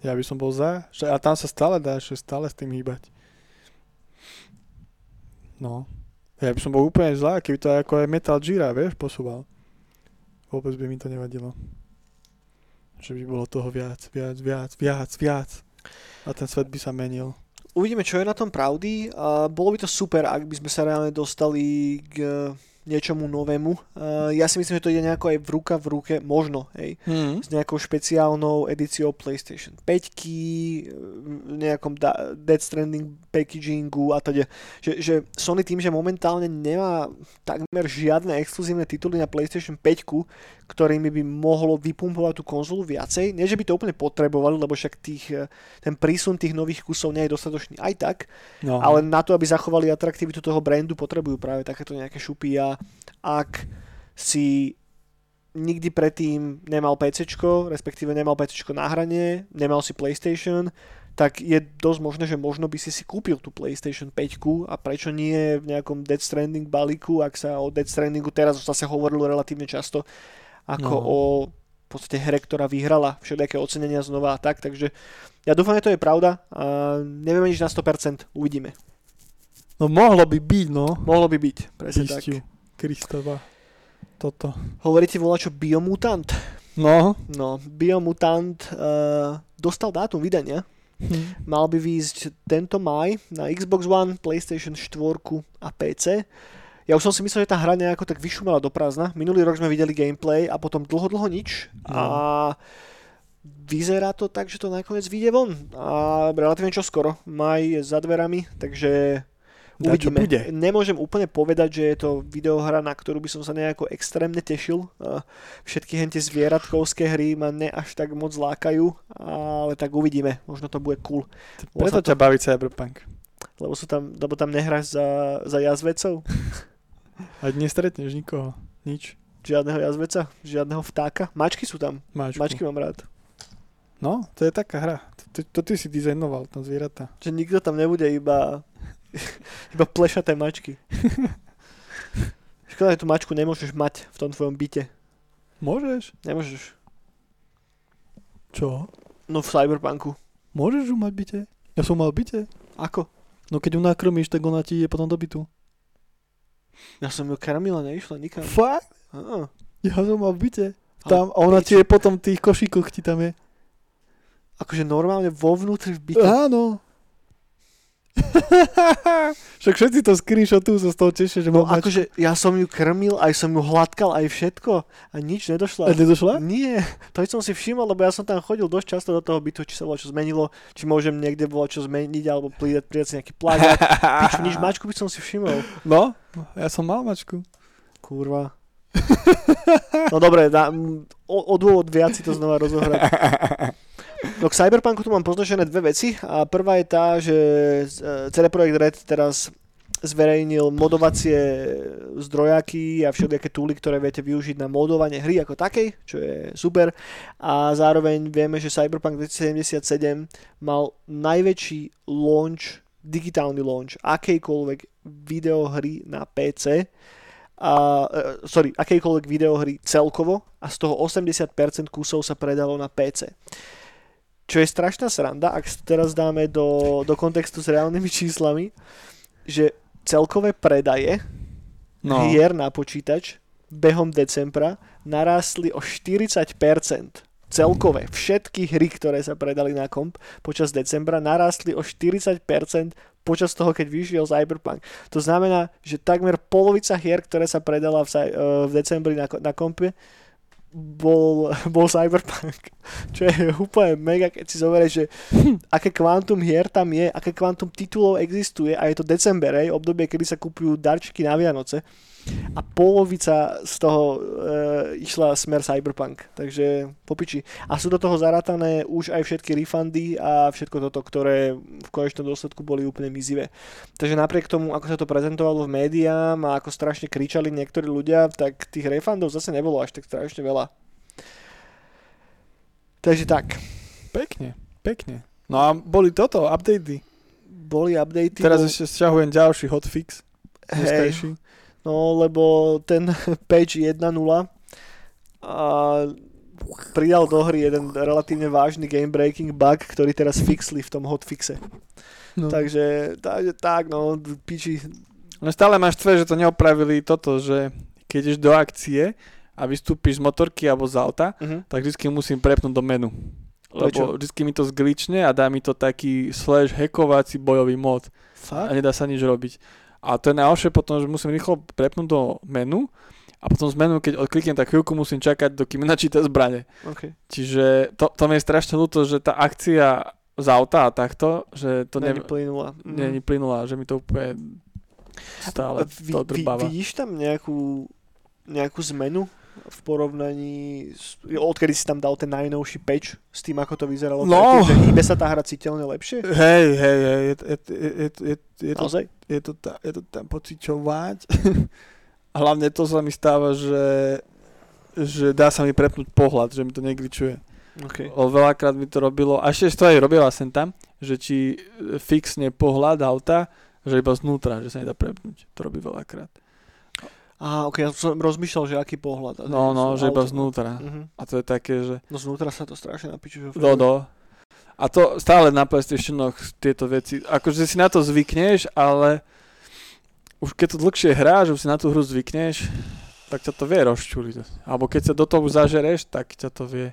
S2: Ja by som bol za. A tam sa stále dá, že stále s tým hýbať. No. Ja by som bol úplne zlá, keby to ako aj Metal Gira, vieš, posúval. Vôbec by mi to nevadilo. Že by bolo toho viac, viac, viac, viac, viac. A ten svet by sa menil.
S1: Uvidíme, čo je na tom pravdy. A bolo by to super, ak by sme sa reálne dostali k niečomu novému. A ja si myslím, že to ide nejako aj v ruka v ruke, možno, hej.
S2: Hmm.
S1: s nejakou špeciálnou edíciou PlayStation 5, v nejakom da- Dead Stranding packagingu a teda, že, že Sony tým, že momentálne nemá takmer žiadne exkluzívne tituly na PlayStation 5, ktorými by mohlo vypumpovať tú konzolu viacej. Nie, že by to úplne potrebovali, lebo však tých, eh, ten prísun tých nových kusov nie je dostatočný aj tak,
S2: No.
S1: ale na to, aby zachovali atraktivitu toho brandu, potrebujú práve takéto nejaké šupy a ak si nikdy predtým nemal PC, respektíve nemal PC na hranie, nemal si PlayStation, tak je dosť možné, že možno by si si kúpil tú PlayStation 5 a prečo nie v nejakom Dead Stranding balíku, ak sa o Dead Strandingu teraz zase hovorilo relatívne často, ako
S2: No.
S1: o v podstate hre, ktorá vyhrala všelijaké ocenenia znova a tak, takže ja dúfam, že to je pravda a nevieme nič na 100%, uvidíme.
S2: no mohlo by byť, no.
S1: Mohlo by byť, presne tak.
S2: Kristova. Toto.
S1: Hovoríte volačo Biomutant?
S2: No.
S1: No, Biomutant uh, dostal dátum vydania.
S2: Hm.
S1: Mal by výjsť tento maj na Xbox One, PlayStation 4 a PC. Ja už som si myslel, že tá hra nejako tak vyšumela do prázdna. Minulý rok sme videli gameplay a potom dlho, dlho nič.
S2: No.
S1: A vyzerá to tak, že to nakoniec vyjde von. A relatívne čo skoro. Maj je za dverami, takže uvidíme.
S2: bude.
S1: Nemôžem úplne povedať, že je to videohra, na ktorú by som sa nejako extrémne tešil. Všetky hentie zvieratkovské hry ma ne až tak moc lákajú, ale tak uvidíme. Možno to bude cool.
S2: Preto ťa baví Cyberpunk.
S1: Lebo, sú tam, lebo tam nehráš za, za jazvecov. [LAUGHS]
S2: A nestretneš nikoho. Nič.
S1: Žiadneho jazveca, žiadneho vtáka. Mačky sú tam.
S2: Mačku.
S1: Mačky mám rád.
S2: No, to je taká hra. To, to ty si dizajnoval, tam zvieratá.
S1: Že nikto tam nebude iba, [LAUGHS] iba plešaté mačky. Škoda, že tú mačku nemôžeš mať v tom tvojom byte.
S2: Môžeš?
S1: Nemôžeš.
S2: Čo?
S1: No v Cyberpunku.
S2: Môžeš ju mať byte? Ja som mal v byte.
S1: Ako?
S2: No keď ju nakrmíš, tak ona ti je potom do bytu.
S1: Ja som ju karamila neišla nikam.
S2: Fakt?
S1: Á,
S2: Ja som mal v byte. Tam, a ona
S1: piči.
S2: ti je potom v tých košíkoch ti tam je.
S1: akože normálne vo vnútri v byte.
S2: Áno. [LAUGHS] Však všetci to screenshotujú, sa z toho tešia, že
S1: No akože ja som ju krmil, aj som ju hladkal, aj všetko a nič
S2: A
S1: nedošla.
S2: nedošla?
S1: Nie, to som si všimol, lebo ja som tam chodil dosť často do toho bytu, či sa bolo čo zmenilo, či môžem niekde bolo čo zmeniť, alebo pridať, pridať si nejaký plagát. [LAUGHS] Piču, nič mačku by som si všimol.
S2: No, ja som mal mačku.
S1: Kurva. [LAUGHS] No dobre, dá, o, o dôvod viac si to znova rozohrať. No k Cyberpunku tu mám poznačené dve veci a prvá je tá, že e, CD Projekt Red teraz zverejnil modovacie zdrojaky a všelijaké túly, ktoré viete využiť na modovanie hry ako takej, čo je super. A zároveň vieme, že Cyberpunk 2077 mal najväčší launch, digitálny launch akejkoľvek videohry na PC a, uh, sorry, akejkoľvek videohry celkovo a z toho 80% kusov sa predalo na PC. Čo je strašná sranda, ak to teraz dáme do, do kontextu s reálnymi číslami, že celkové predaje
S2: No.
S1: hier na počítač behom decembra narástli o 40%. Celkové, všetky hry, ktoré sa predali na komp počas decembra, narástli o 40% počas toho, keď vyšiel Cyberpunk. To znamená, že takmer polovica hier, ktoré sa predala v, eh, v decembri na, na kompe, bol, bol Cyberpunk. [LAUGHS] Čo je úplne mega, keď si zoberieš, že [LAUGHS] aké kvantum hier tam je, aké kvantum titulov existuje a je to december, hej, obdobie, kedy sa kúpujú darčeky na Vianoce a polovica z toho e, išla smer Cyberpunk, takže popiči. A sú do toho zarátané už aj všetky refundy a všetko toto, ktoré v konečnom dôsledku boli úplne mizivé. Takže napriek tomu, ako sa to prezentovalo v médiám a ako strašne kričali niektorí ľudia, tak tých refundov zase nebolo až tak strašne veľa. Takže tak,
S2: Pekne, pekne. No a boli toto, updaty.
S1: boli updaty.
S2: Teraz
S1: bol-
S2: ešte sťahujem ďalší hotfix.
S1: Hej. No, lebo ten [LAUGHS] patch 1.0 a pridal do hry jeden relatívne vážny game-breaking bug, ktorý teraz fixli v tom hotfixe.
S2: No.
S1: Takže, takže tak, no, piči.
S2: No stále máš tve, že to neopravili toto, že keď ideš do akcie a vystúpiš z motorky alebo z auta,
S1: Uh-huh.
S2: tak vždy musím prepnúť do menu. Lebo vždy mi to zglične a dá mi to taký slash hackovací bojový mod a
S1: Fakt?
S2: nedá sa nič robiť. A to je najhoršie potom, že musím rýchlo prepnúť do menu a potom z menu, keď odkliknem, tak chvíľku musím čakať, dokým načíta zbrane.
S1: Okay.
S2: Čiže to, to mi je strašne ľúto, že tá akcia z auta a takto, že to
S1: Není
S2: ne,
S1: plynula.
S2: není plynulá, že mi to úplne stále
S1: vy,
S2: to
S1: vy,
S2: drbáva.
S1: vidíš tam nejakú, nejakú zmenu v porovnaní, s, odkedy si tam dal ten najnovší patch s tým, ako to vyzeralo
S2: No.
S1: predtým, že hýbe sa tá hra citeľne lepšie?
S2: Hej, hej, hej, je, je, je, je, je, to,
S1: Naozaj?
S2: je, to, ta, je to tam pociťovať. [LAUGHS] A hlavne to sa mi stáva, že, že dá sa mi prepnúť pohľad, že mi to negličuje.
S1: Okay.
S2: O, veľakrát mi to robilo, a ešte to aj robila sem tam, že či e, fixne pohľad auta, že iba znútra, že sa nedá prepnúť. To robí veľakrát.
S1: Á, ok, ja som rozmýšľal, že aký pohľad.
S2: No, no, že iba znútra.
S1: Uh-huh.
S2: A to je také, že
S1: No znútra sa to strašne napíče. Že
S2: do, do. A to stále na PlayStationoch tieto veci, akože si na to zvykneš, ale už keď to dlhšie hráš, už si na tú hru zvykneš, tak ťa to vie rozčuliť. Alebo keď sa do toho zažereš, tak ťa to vie,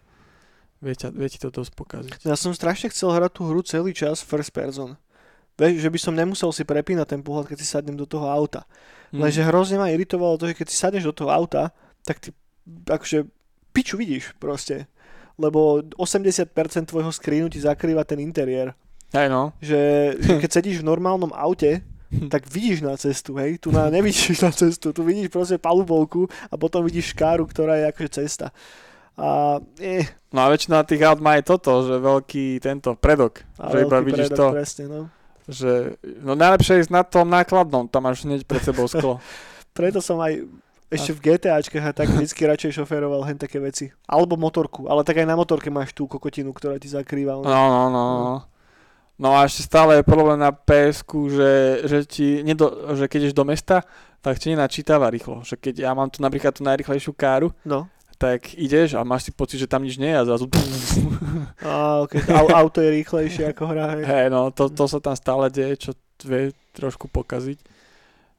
S2: vie, ťa, vie ti to dosť pokaziť.
S1: Ja som strašne chcel hrať tú hru celý čas first person. Vieš, že by som nemusel si prepínať ten pohľad, keď si sadnem do toho auta.
S2: Mm.
S1: Lenže hrozne ma iritovalo to, že keď si sadneš do toho auta, tak ty akože piču vidíš proste. Lebo 80% tvojho screenu ti zakrýva ten interiér.
S2: Hej no.
S1: Že, že keď sedíš v normálnom aute, [LAUGHS] tak vidíš na cestu, hej, tu na, nevidíš na cestu, tu vidíš proste palubovku a potom vidíš škáru, ktorá je akože cesta. A eh,
S2: No a väčšina tých aut má aj toto, že veľký tento predok,
S1: a
S2: že iba vidíš
S1: predok,
S2: to,
S1: Presne, no.
S2: Že no najlepšie je ísť na tom nákladnom, tam máš hneď pred sebou sklo. [LAUGHS]
S1: Preto som aj ešte v GTAčkách a tak vždycky radšej šoféroval hen také veci. Alebo motorku, ale tak aj na motorke máš tú kokotinu, ktorá ti zakrýva.
S2: No, no, no, no. No a ešte stále je problém na ps že, že, ti nedo, že keď ideš do mesta, tak ti nenačítava rýchlo. Že keď ja mám tu napríklad tú najrychlejšiu káru,
S1: no.
S2: Tak ideš a máš si pocit, že tam nič nie je a zrazu...
S1: A, okay. Au, auto je rýchlejšie ako hra. Hej.
S2: No to, to sa tam stále deje, čo vie trošku pokaziť.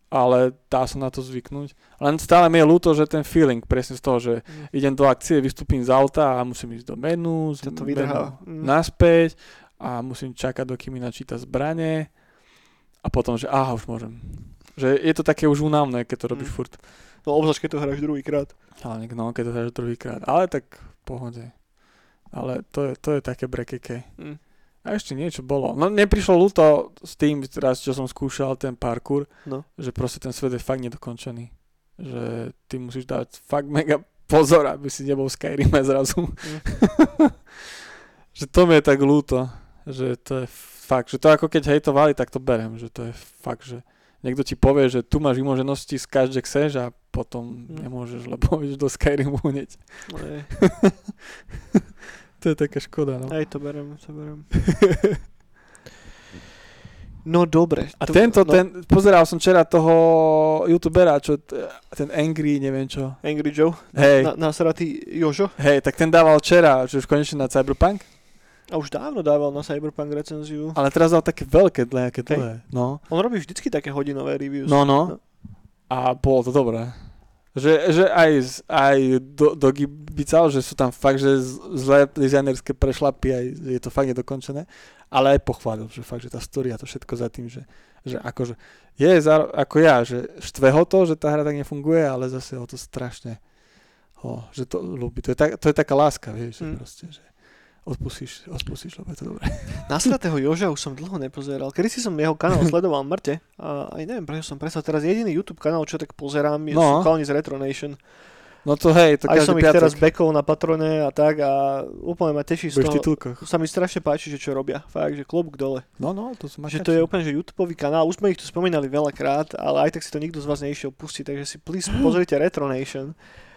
S2: Ale dá sa na to zvyknúť. Len stále mi je ľúto, že ten feeling presne z toho, že
S1: Mm.
S2: idem do akcie, vystúpim z auta a musím ísť do menu, z
S1: to
S2: menu.
S1: Mm.
S2: naspäť a musím čakať, dokým mi načíta zbranie. a potom, že aha, už môžem. Že je to také už únavné, keď to robíš
S1: Mm.
S2: furt.
S1: No obzvlášť, keď to hráš druhýkrát.
S2: Ale no, keď to hráš druhýkrát. Ale tak v pohode. Ale to je, to je také brekeke.
S1: Mm.
S2: A ešte niečo bolo. No neprišlo ľúto s tým, teraz čo som skúšal ten parkour,
S1: No.
S2: že proste ten svet je fakt nedokončený. Že ty musíš dávať fakt mega pozor, aby si nebol v Skyrime zrazu.
S1: Mm. [LAUGHS]
S2: že to mi je tak ľúto. Že to je fakt, že to ako keď hejtovali, tak to berem. Že to je fakt, že niekto ti povie, že tu máš vymoženosti z každej chceš a potom
S1: Mm.
S2: nemôžeš, lebo [LAUGHS] ideš do Skyrimu hneď.
S1: No. [LAUGHS]
S2: To je taká škoda, no.
S1: Aj to berem, to berem. [LAUGHS] No dobre.
S2: A
S1: to,
S2: tento,
S1: no,
S2: ten, pozeral som včera toho youtubera, čo, ten Angry, neviem čo.
S1: Angry Joe,
S2: Hej,
S1: na, nasratý Jožo.
S2: hej, tak ten dával včera, že už konečne na Cyberpunk,
S1: A už dávno dával na Cyberpunk recenziu.
S2: ale teraz dal také veľké, nejaké dlhé. No,
S1: On robí vždycky také hodinové reviews.
S2: no, no.
S1: No.
S2: A bolo to dobré. Že, že aj, aj do, do Gibical, že sú tam fakt, že zlé dizajnerské prešlapy, aj je to fakt nedokončené, ale aj pochválil, že fakt, že tá story a to všetko za tým, že, že akože je záro, ako ja, že štve ho to, že tá hra tak nefunguje, ale zase ho to strašne ho, že to ľúbi. To je, tak, to je taká láska, vieš,
S1: Mm.
S2: proste, že odpustíš, odpustíš, lebo je to dobré. [LAUGHS]
S1: Nasratého Joža už som dlho nepozeral. Kedy si som jeho kanál [LAUGHS] sledoval mŕte. A aj neviem, prečo som prestal. Teraz jediný YouTube kanál, čo tak pozerám, je
S2: No.
S1: chalani z Retro Nation.
S2: No to hej, to
S1: Aj som ich
S2: piatok.
S1: teraz backol na patrone a tak a úplne ma teší z
S2: v
S1: toho.
S2: titulkoch.
S1: Sa mi strašne páči, že čo robia. Fakt, že klobúk dole.
S2: No, no, to som
S1: Že to je úplne, že YouTubeový kanál. Už sme ich tu spomínali veľakrát, ale aj tak si to nikto z vás neišiel pustiť, takže si please pozrite Retro Nation.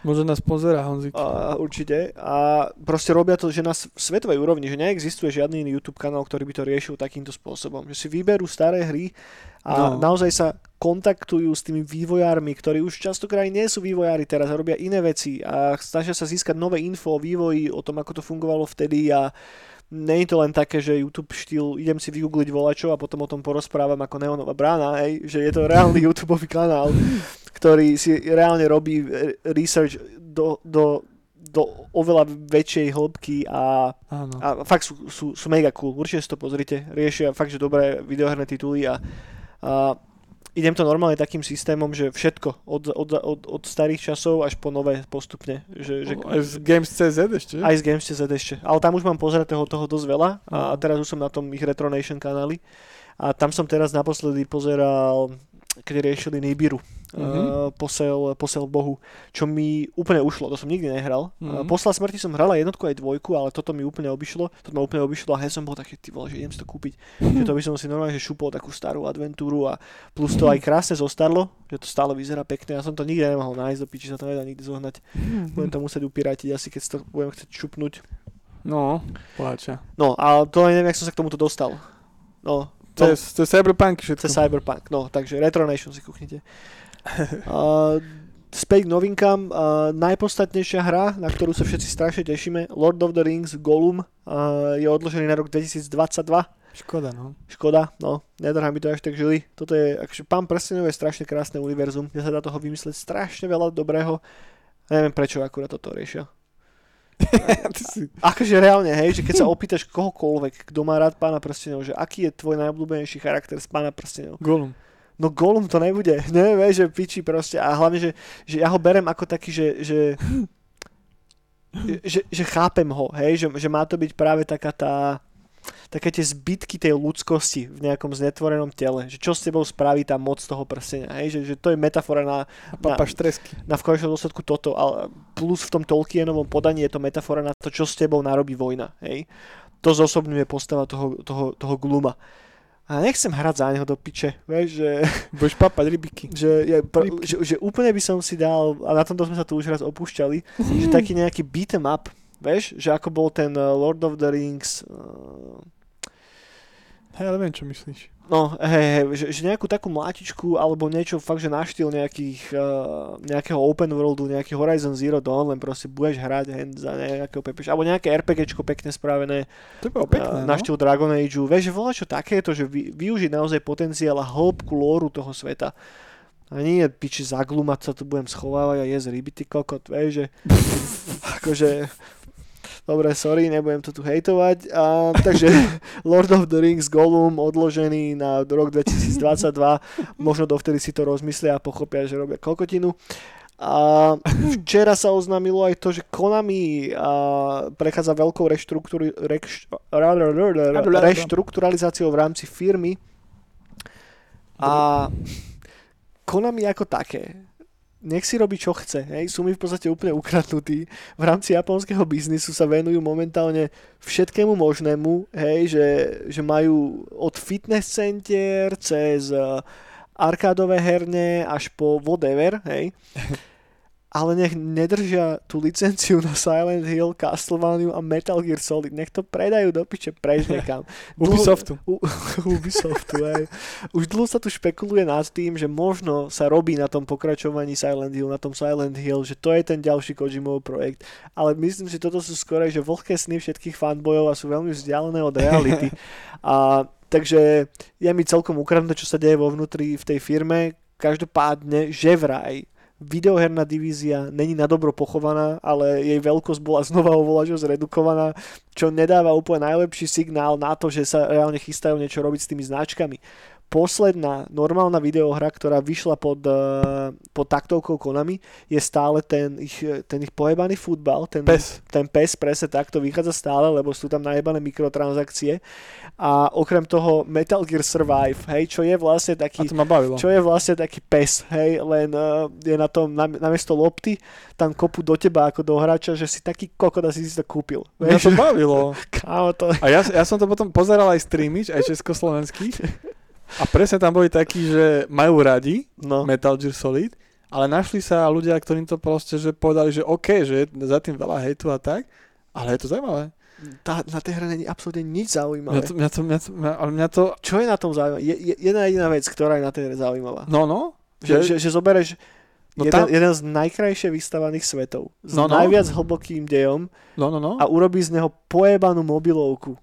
S2: Možno nás pozera Honzik.
S1: A, určite. A proste robia to, že na svetovej úrovni, že neexistuje žiadny iný YouTube kanál, ktorý by to riešil takýmto spôsobom. Že si vyberú staré hry a
S2: No.
S1: naozaj sa kontaktujú s tými vývojármi, ktorí už častokrát nie sú vývojári teraz a robia iné veci a snažia sa získať nové info o vývoji, o tom, ako to fungovalo vtedy a je to len také, že YouTube štýl, idem si vygoogliť volačo a potom o tom porozprávam ako Neonová brána, hej, že je to reálny [LAUGHS] YouTubeový kanál, ktorý si reálne robí e, research do, do, do oveľa väčšej hĺbky a,
S2: Áno.
S1: a fakt sú, sú, sú mega cool. Určite si to pozrite. Riešia fakt, že dobré videoherné tituly a, a idem to normálne takým systémom, že všetko od, od, od, od starých časov až po nové postupne. Že, že,
S2: Aj z Games.cz ešte?
S1: aj z Games.cz ešte. Ale tam už mám pozretého toho dosť veľa a
S2: No.
S1: teraz už som na tom ich Retro Nation kanáli. A tam som teraz naposledy pozeral, keď riešili Nibiru.
S2: Mhm.
S1: Uh, posel, posel Bohu, čo mi úplne ušlo, to som nikdy nehral. Uh,
S2: Mhm.
S1: Posla smrti som hral aj jednotku aj dvojku, ale toto mi úplne obišlo, to ma úplne obišlo a hej som bol taký, ty vole, že idem si to kúpiť. Že to by som si normálne že šupol takú starú adventúru a plus to aj krásne zostarlo, že to stále vyzerá pekne. Ja som to nikdy nemohol nájsť, do piči sa to nedá nikdy zohnať. Budem to musieť upiratiť asi, keď si to budem chcieť šupnúť.
S2: No, pláča.
S1: No, ale to aj neviem, jak som sa k tomuto dostal. No,
S2: To
S1: no,
S2: je, to je Cyberpunk všetko.
S1: cez Cyberpunk, no, takže Retro Nation si kúknite. [LAUGHS] Uh, späť k novinkám. Uh, najpodstatnejšia hra, na ktorú sa všetci strašne tešíme, Lord of the Rings Gollum, uh, je odložený na rok 2022.
S2: Škoda, no.
S1: Škoda, no, nedrhá mi to až tak žili. Toto je, akože Pán prstenov je strašne krásne univerzum, kde sa dá toho vymysleť strašne veľa dobrého. Neviem prečo akurát toto riešia. [LAUGHS]
S2: Si...
S1: Akože reálne, hej, že keď sa opýtaš kohokoľvek, kto má rád pána prstenov, že aký je tvoj najobľúbenejší charakter z pána prstenov.
S2: Gollum.
S1: No Gollum to nebude, [LAUGHS] ne, vieš, že piči proste a hlavne, že, že ja ho berem ako taký, že, že, [LAUGHS] že, že chápem ho, hej, že, že má to byť práve taká tá, také tie zbytky tej ľudskosti v nejakom znetvorenom tele, že čo s tebou spraví tá moc toho prstenia, hej, že, že to je metafora na,
S2: A papa Štresky.
S1: na v konečnom dôsledku toto, ale plus v tom Tolkienovom podaní je to metafora na to, čo s tebou narobí vojna, hej. To zosobňuje postava toho, toho, toho gluma. A nechcem hrať za neho do piče, vieš, že,
S2: Budeš papať rybiky. [LAUGHS]
S1: že, je, pr-
S2: Rybky.
S1: že, že úplne by som si dal, a na tomto sme sa tu už raz opúšťali, že taký nejaký beat 'em up, vieš, že ako bol ten uh, Lord of the Rings, uh,
S2: Hej, ale viem, čo myslíš.
S1: No, hej, hej, že, že nejakú takú mlátičku alebo niečo fakt, že na štýl nejakých, uh, nejakého open worldu, nejaký Horizon Zero Dawn, len proste budeš hrať hen za nejakého pepeša, alebo nejaké RPGčko pekne spravené
S2: To bolo
S1: uh,
S2: pekné,
S1: na
S2: no.
S1: štýl Dragon Ageu. Vieš, že volá čo takéto, že vy, využiť naozaj potenciál a hĺbku lóru toho sveta. A nie je piči zaglumať sa, tu budem schovávať a jesť ryby, ty kokot, vieš, že [LAUGHS] akože Dobre, sorry, nebudem to tu hejtovať. A, takže Lord of the Rings Gollum odložený na rok 2022. Možno dovtedy si to rozmyslia a pochopia, že robia kokotinu. A včera sa oznámilo aj to, že Konami a, prechádza veľkou reštruktúri, rekš, reštrukturalizáciou v rámci firmy. A Konami ako také nech si robí čo chce, hej, sú mi v podstate úplne ukradnutí. V rámci japonského biznisu sa venujú momentálne všetkému možnému, hej, že, že majú od fitness center cez uh, arkádové herne až po whatever, hej. [LAUGHS] ale nech nedržia tú licenciu na Silent Hill, Castlevania a Metal Gear Solid. Nech to predajú do piče preč nekam. [LAUGHS]
S2: Ubisoftu.
S1: U, Ubisoftu, aj. Už dlho sa tu špekuluje nad tým, že možno sa robí na tom pokračovaní Silent Hill, na tom Silent Hill, že to je ten ďalší Kojimov projekt. Ale myslím, že toto sú skoro, že vlhké sny všetkých fanbojov a sú veľmi vzdialené od reality. [LAUGHS] a takže je mi celkom ukradnuté, čo sa deje vo vnútri v tej firme. Každopádne, že vraj videoherná divízia není na dobro pochovaná, ale jej veľkosť bola znova oveľa zredukovaná, čo nedáva úplne najlepší signál na to, že sa reálne chystajú niečo robiť s tými značkami posledná normálna videohra, ktorá vyšla pod, uh, pod taktovkou Konami, je stále ten ich, ten ich pojebaný futbal, ten
S2: PES.
S1: ten PES presne takto vychádza stále, lebo sú tam najebané mikrotransakcie a okrem toho Metal Gear Survive, hej, čo je vlastne taký, čo je vlastne taký PES, hej, len uh, je na tom, na, namiesto lopty, tam kopu do teba ako do hráča, že si taký kokot a si si to kúpil.
S2: Mňa to bavilo. [LAUGHS]
S1: Kámo, to...
S2: A ja, ja som to potom pozeral aj streamič, aj československý. [LAUGHS] A presne tam boli takí, že majú radi
S1: no.
S2: Metal Gear Solid, ale našli sa ľudia, ktorým to proste, že povedali, že OK, že je za tým veľa hejtu a tak, ale je to zaujímavé.
S1: Tá, na tej hre není absolútne nič zaujímavé.
S2: Mňa to, mňa to, mňa to, mňa, ale mňa to...
S1: Čo je na tom zaujímavé? Je, je, jedna jediná vec, ktorá je na tej hre zaujímavá.
S2: No, no.
S1: Že, že, že zobereš
S2: No
S1: jeden,
S2: tam-
S1: jeden z najkrajšie vystavaných svetov. S
S2: No, no.
S1: najviac hlbokým dejom
S2: No, no, no.
S1: a urobí z neho pojebanú mobilovku.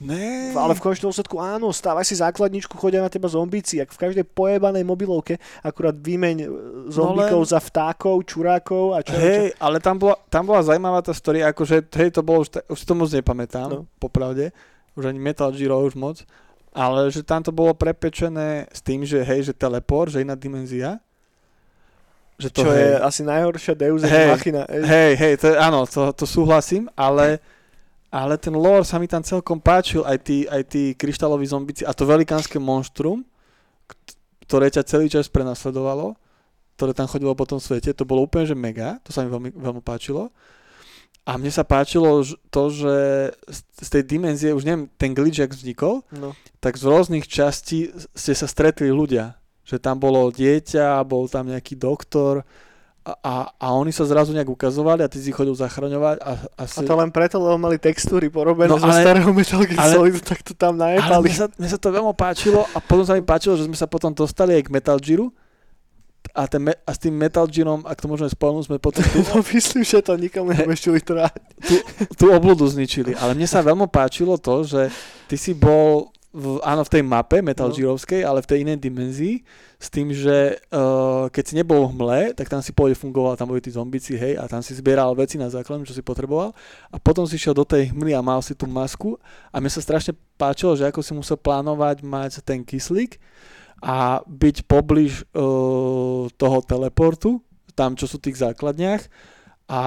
S2: Ne.
S1: Ale v konečnom dôsledku áno, stávaj si základničku, chodia na teba zombíci, ak v každej pojebanej mobilovke, akurát vymeň e, zombíkov
S2: No len-
S1: za vtákov, čurákov a čo, čo.
S2: Hej, ale tam bola, tam bola zaujímavá tá story, akože, hej, to bolo už, už si to moc nepamätám,
S1: No.
S2: popravde, už ani Metal Giro už moc, ale že tam to bolo prepečené s tým, že hej, že teleport, že iná dimenzia, že to
S1: čo
S2: hej,
S1: je asi najhoršia Deus Ex
S2: Hej,
S1: Machina. Hej.
S2: hej, hej, to áno, to, to súhlasím, ale, ale ten lore sa mi tam celkom páčil, aj tí, aj tí kryštáloví zombici a to velikánske monštrum, kt- ktoré ťa celý čas prenasledovalo, ktoré tam chodilo po tom svete, to bolo úplne že mega, to sa mi veľmi, veľmi páčilo. A mne sa páčilo to, že z- z tej dimenzie, už neviem, ten glitch, jak vznikol,
S1: No.
S2: tak z rôznych častí ste sa stretli ľudia. Že tam bolo dieťa, bol tam nejaký doktor a, a, a oni sa zrazu nejak ukazovali a ty si chodil zachraňovať a, a,
S1: A
S2: si,
S1: to len preto, lebo mali textúry porobené
S2: No,
S1: zo
S2: ale-
S1: starého Metal Gear
S2: ale-
S1: Solidu, tak to tam
S2: ale
S1: najebali.
S2: mne sa, mne sa to veľmi páčilo a potom sa mi páčilo, že sme sa potom dostali aj k Metal Gearu a, ten, a s tým Metal Gearom, ak to môžeme spomenúť, sme potom [LAUGHS] tú,
S1: No, myslím, že to nikomu nebudeš vytrať.
S2: tú obludu zničili. Ale mne sa veľmi páčilo to, že ty si bol v, áno, v tej mape Metal
S1: No.
S2: Gearovskej, ale v tej inej dimenzii, s tým, že uh, keď si nebol v hmle, tak tam si pôjde fungoval, tam boli tí zombici, hej, a tam si zbieral veci na základnú, čo si potreboval. A potom si šiel do tej hmly a mal si tú masku. A mne sa strašne páčilo, že ako si musel plánovať mať ten kyslík a byť pobliž uh, toho teleportu, tam čo sú v tých základniach a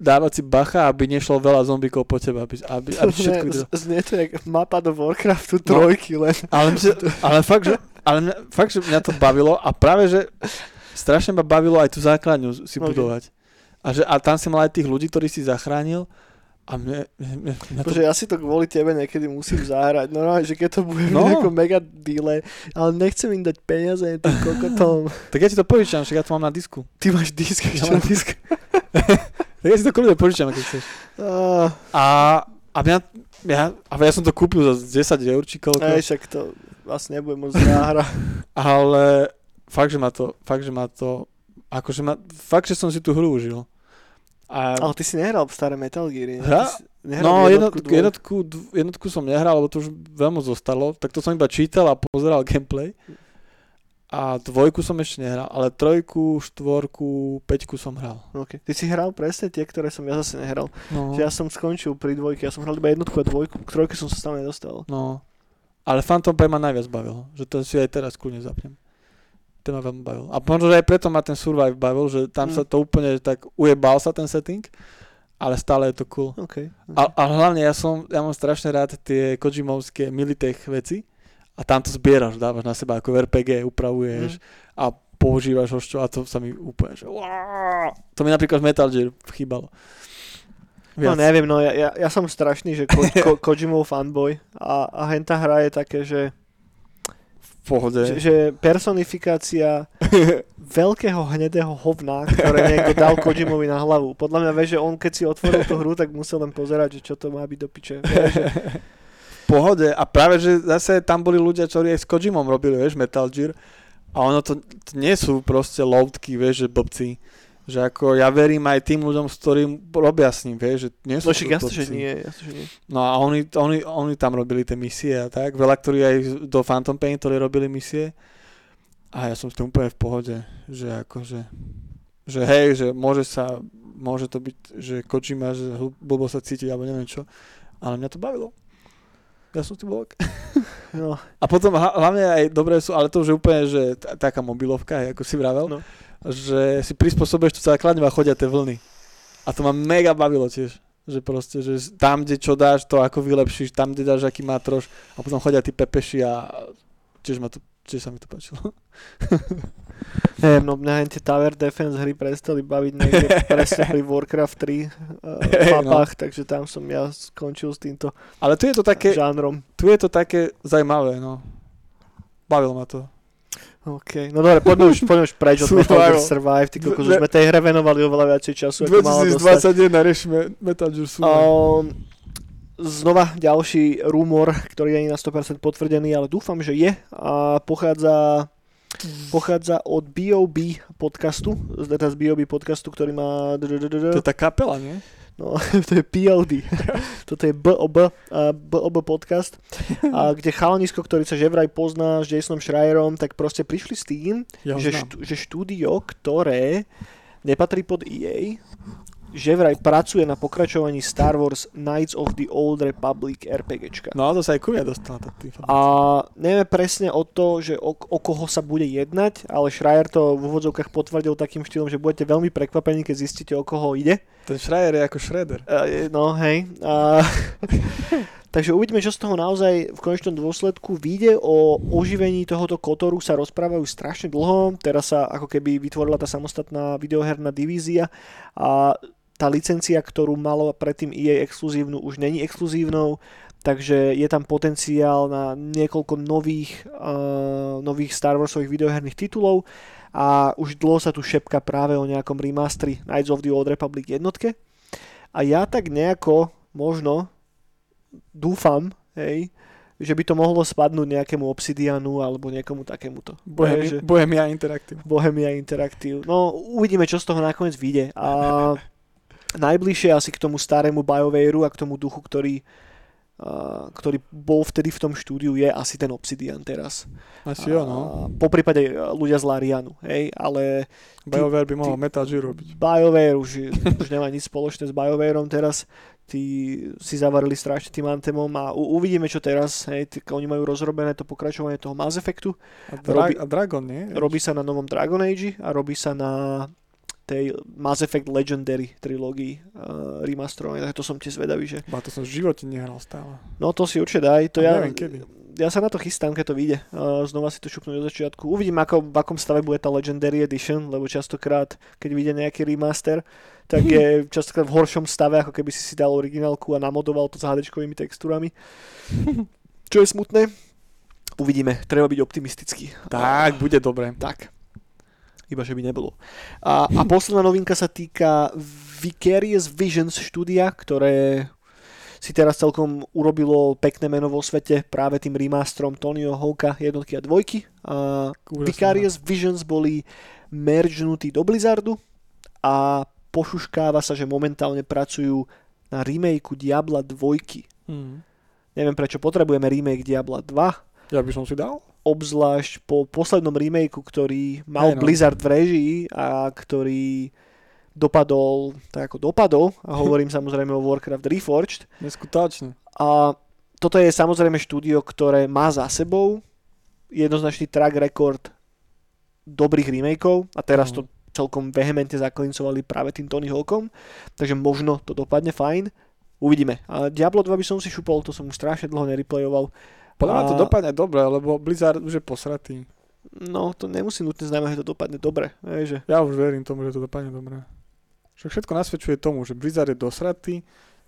S2: dávať si bacha, aby nešlo veľa zombíkov po teba, aby, aby, aby [LAUGHS] všetko
S1: Ne, Znie to jak mapa do Warcraftu
S2: No.
S1: trojky, len
S2: Ale, mne, [LAUGHS] ale, fakt, že, ale mňa, fakt, že mňa to bavilo a práve, že strašne ma bavilo aj tú základňu si
S1: Ok.
S2: budovať. A, že, a tam si mal aj tých ľudí, ktorí si zachránil a mne, mne, mňa to...
S1: Bože, ja si to kvôli tebe niekedy musím zahrať. No, že keď to bude
S2: No.
S1: no. nejako mega deale, ale nechcem im dať peniaze tým [LAUGHS] kokotom.
S2: Tak ja ti to požičam, však ja to mám na disku.
S1: Ty máš disk
S2: Ja mám disk. [LAUGHS] tak ja si to kľudne požičam, keď chceš.
S1: Ah,
S2: A, a mňa, ja, a ja som to kúpil za 10 eur či koľko.
S1: Ej, však to vlastne nebude môcť zahrať. [LAUGHS]
S2: Ale fakt, že ma to, fakt, že ma to, akože ma, fakt, že som si tú hru užil. A,
S1: Ale ty si nehral staré Metal Geary. ne?
S2: Hra? No, jednotku, jednotku, jednotku som nehral, lebo to už veľmi zostalo, tak to som iba čítal a pozeral [LAUGHS] gameplay. A dvojku som ešte nehral, ale trojku, štvorku, peťku som hral.
S1: Okay. Ty si hral presne tie, ktoré som ja zase nehral.
S2: No,
S1: Že ja som skončil pri dvojke, ja som hral iba jednotku a dvojku, k trojke som sa stále nedostal.
S2: no. Ale Phantom Pain ma najviac bavil, že to si aj teraz kľudne zapnem. Ten ma veľmi bavil. A možno, že aj preto ma ten Survive bavil, že tam
S1: Mm.
S2: sa to úplne tak ujebal sa ten setting, ale stále je to cool.
S1: Okay.
S2: A, a hlavne ja som, ja mám strašne rád tie Kojimovské Militech veci a tam to zbieraš, dávaš na seba ako v RPG, upravuješ
S1: Mm.
S2: a používaš ho čo a to sa mi úplne, že uá, to mi napríklad v Metal Gear chýbalo.
S1: No
S2: Viac.
S1: neviem, no ja, ja, ja som strašný, že ko, [LAUGHS] ko, Kojimov fanboy a, a henta hra je také, že,
S2: pohode.
S1: že, že personifikácia [LAUGHS] veľkého hnedého hovna, ktoré niekto dal Kojimovi na hlavu. Podľa mňa vieš, že on keď si otvoril tú hru, tak musel len pozerať, že čo to má byť do piče. Že,
S2: pohode a práve, že zase tam boli ľudia, ktorí aj s Kojimom robili, vieš, Metal Gear a ono to, to nie sú proste loutky, vieš, že blbci. Že ako ja verím aj tým ľuďom, s ktorým robia s ním, vieš, že nie sú
S1: no však jasne, že nie, jasne, že nie.
S2: No a oni, oni, oni tam robili tie misie a tak. Veľa, ktorí aj do Phantom Pain, ktorí robili misie. A ja som s tým úplne v pohode, že akože, že hej, že môže sa, môže to byť, že Kojima, že blbo sa cítiť, alebo neviem čo. Ale mňa to bavilo. Ja som tým bol ok. [LAUGHS]
S1: No,
S2: A potom hla- hlavne aj dobré sú, ale to už je úplne, že t- taká mobilovka, ako si vravel,
S1: No.
S2: Že si prispôsobuješ tú základňu a chodia tie vlny. A to ma mega bavilo tiež. Že proste, že tam, kde čo dáš, to ako vylepšíš, tam, kde dáš, aký má troš a potom chodia tí pepeši a tiež, ma to, tiež sa mi to páčilo. [LAUGHS] [LAUGHS]
S1: neviem, no mňa tie Tower Defense hry prestali baviť niekde presne pri Warcraft 3 uh,
S2: Hej, no.
S1: mapách, takže tam som ja skončil s týmto
S2: Ale tu je to také,
S1: žánrom.
S2: tu je to také zaujímavé, no. Bavilo ma to.
S1: OK, no dobre, poďme už, poďme už preč od Metal Gear. Survive, ty kokos, už sme tej hre venovali oveľa viacej času, ako dostať.
S2: 2021 riešime Metal Gear Survive.
S1: Um, znova ďalší rumor, ktorý nie je na 100% potvrdený, ale dúfam, že je a pochádza pochádza od B.O.B. podcastu, teda z B.O.B. podcastu, ktorý má
S2: To je tá kapela, nie?
S1: No, [LAUGHS] to je PLD. [LAUGHS] Toto je BOB, uh, BOB podcast, a [LAUGHS] kde chalanisko, ktorý sa že vraj pozná s Jasonom Schreierom, tak proste prišli s tým,
S2: Ja
S1: že, štú, že štúdio, ktoré nepatrí pod EA, že vraj pracuje na pokračovaní Star Wars Knights of the Old Republic RPGčka.
S2: No to sa aj Kuria dostala tá
S1: A nevieme presne o to, že o, o koho sa bude jednať, ale Schreier to v úvodzovkách potvrdil takým štýlom, že budete veľmi prekvapení, keď zistíte, o koho ide.
S2: Ten Schreier je ako Shredder.
S1: Uh, no, hej. Uh, [LAUGHS] takže uvidíme, čo z toho naozaj v konečnom dôsledku vyjde. O oživení tohoto kotoru sa rozprávajú strašne dlho. Teraz sa ako keby vytvorila tá samostatná videoherná divízia a tá licencia, ktorú malo predtým EA exkluzívnu, už není exkluzívnou, takže je tam potenciál na niekoľko nových, uh, nových Star Warsových videoherných titulov a už dlho sa tu šepka práve o nejakom remastri Knights of the Old Republic jednotke. A ja tak nejako možno dúfam, hej, že by to mohlo spadnúť nejakému Obsidianu alebo niekomu takémuto.
S2: Bohemia,
S1: že-
S2: Bohemia Interactive.
S1: Bohemia Interactive. No, uvidíme, čo z toho nakoniec vyjde. A [LAUGHS] najbližšie asi k tomu starému BioWareu a k tomu duchu, ktorý, a, ktorý bol vtedy v tom štúdiu, je asi ten Obsidian teraz.
S2: Asi jo, no.
S1: Po prípade e, ľudia z Larianu, hej, ale
S2: BioWare by mohol Metal Gear robiť.
S1: BioWare už, [LAUGHS] už nemá nič spoločné s BioWareom teraz. Tí si zavarili strašne tým Anthemom a u, uvidíme, čo teraz. Hej, tí, oni majú rozrobené to pokračovanie toho Mass Effectu.
S2: A, Dra-
S1: Robí-
S2: a Dragon, nie?
S1: Robí sa na novom Dragon Age a robí sa na tej Mass Effect Legendary trilógii uh, remasterovanej, tak to som tiež zvedavý, že...
S2: Ba, to som v živote nehral stále.
S1: No to si určite daj, to ja,
S2: neviem kedy.
S1: ja sa na to chystám, keď to vyjde. Uh, znova si to šupnúť do začiatku. Uvidím, ako, v akom stave bude tá Legendary Edition, lebo častokrát, keď vyjde nejaký remaster, tak je [LAUGHS] častokrát v horšom stave, ako keby si si dal originálku a namodoval to s hd textúrami. [LAUGHS] Čo je smutné. Uvidíme, treba byť optimistický.
S2: Tak, bude dobre.
S1: Tak. Iba, že by nebolo. A, a posledná novinka sa týka Vicarious Visions štúdia, ktoré si teraz celkom urobilo pekné meno vo svete práve tým remasterom Tonyho Hawka jednotky a dvojky. A. Vicarious Visions boli mergenutí do Blizzardu a pošuškáva sa, že momentálne pracujú na remakeu Diabla 2.
S2: Mm.
S1: Neviem prečo potrebujeme remake Diabla 2,
S2: Ja by som si dal.
S1: Obzvlášť po poslednom remakeu, ktorý mal
S2: no.
S1: Blizzard v režii a ktorý dopadol tak ako dopadol, a hovorím [LAUGHS] samozrejme o Warcraft Reforged.
S2: Neskutočne.
S1: A toto je samozrejme štúdio, ktoré má za sebou jednoznačný track record dobrých remakeov a teraz to celkom vehementne zaklincovali práve tým Tony Hawkom, takže možno to dopadne fajn. Uvidíme. A Diablo 2 by som si šupol, to som už strašne dlho nereplayoval.
S2: Podľa mňa to dopadne dobre, lebo Blizzard už je posratý.
S1: No, to nemusí nutne znamená, že to dopadne dobre. Že
S2: Ja už verím tomu, že to dopadne dobre. Však všetko nasvedčuje tomu, že Blizzard je dosratý,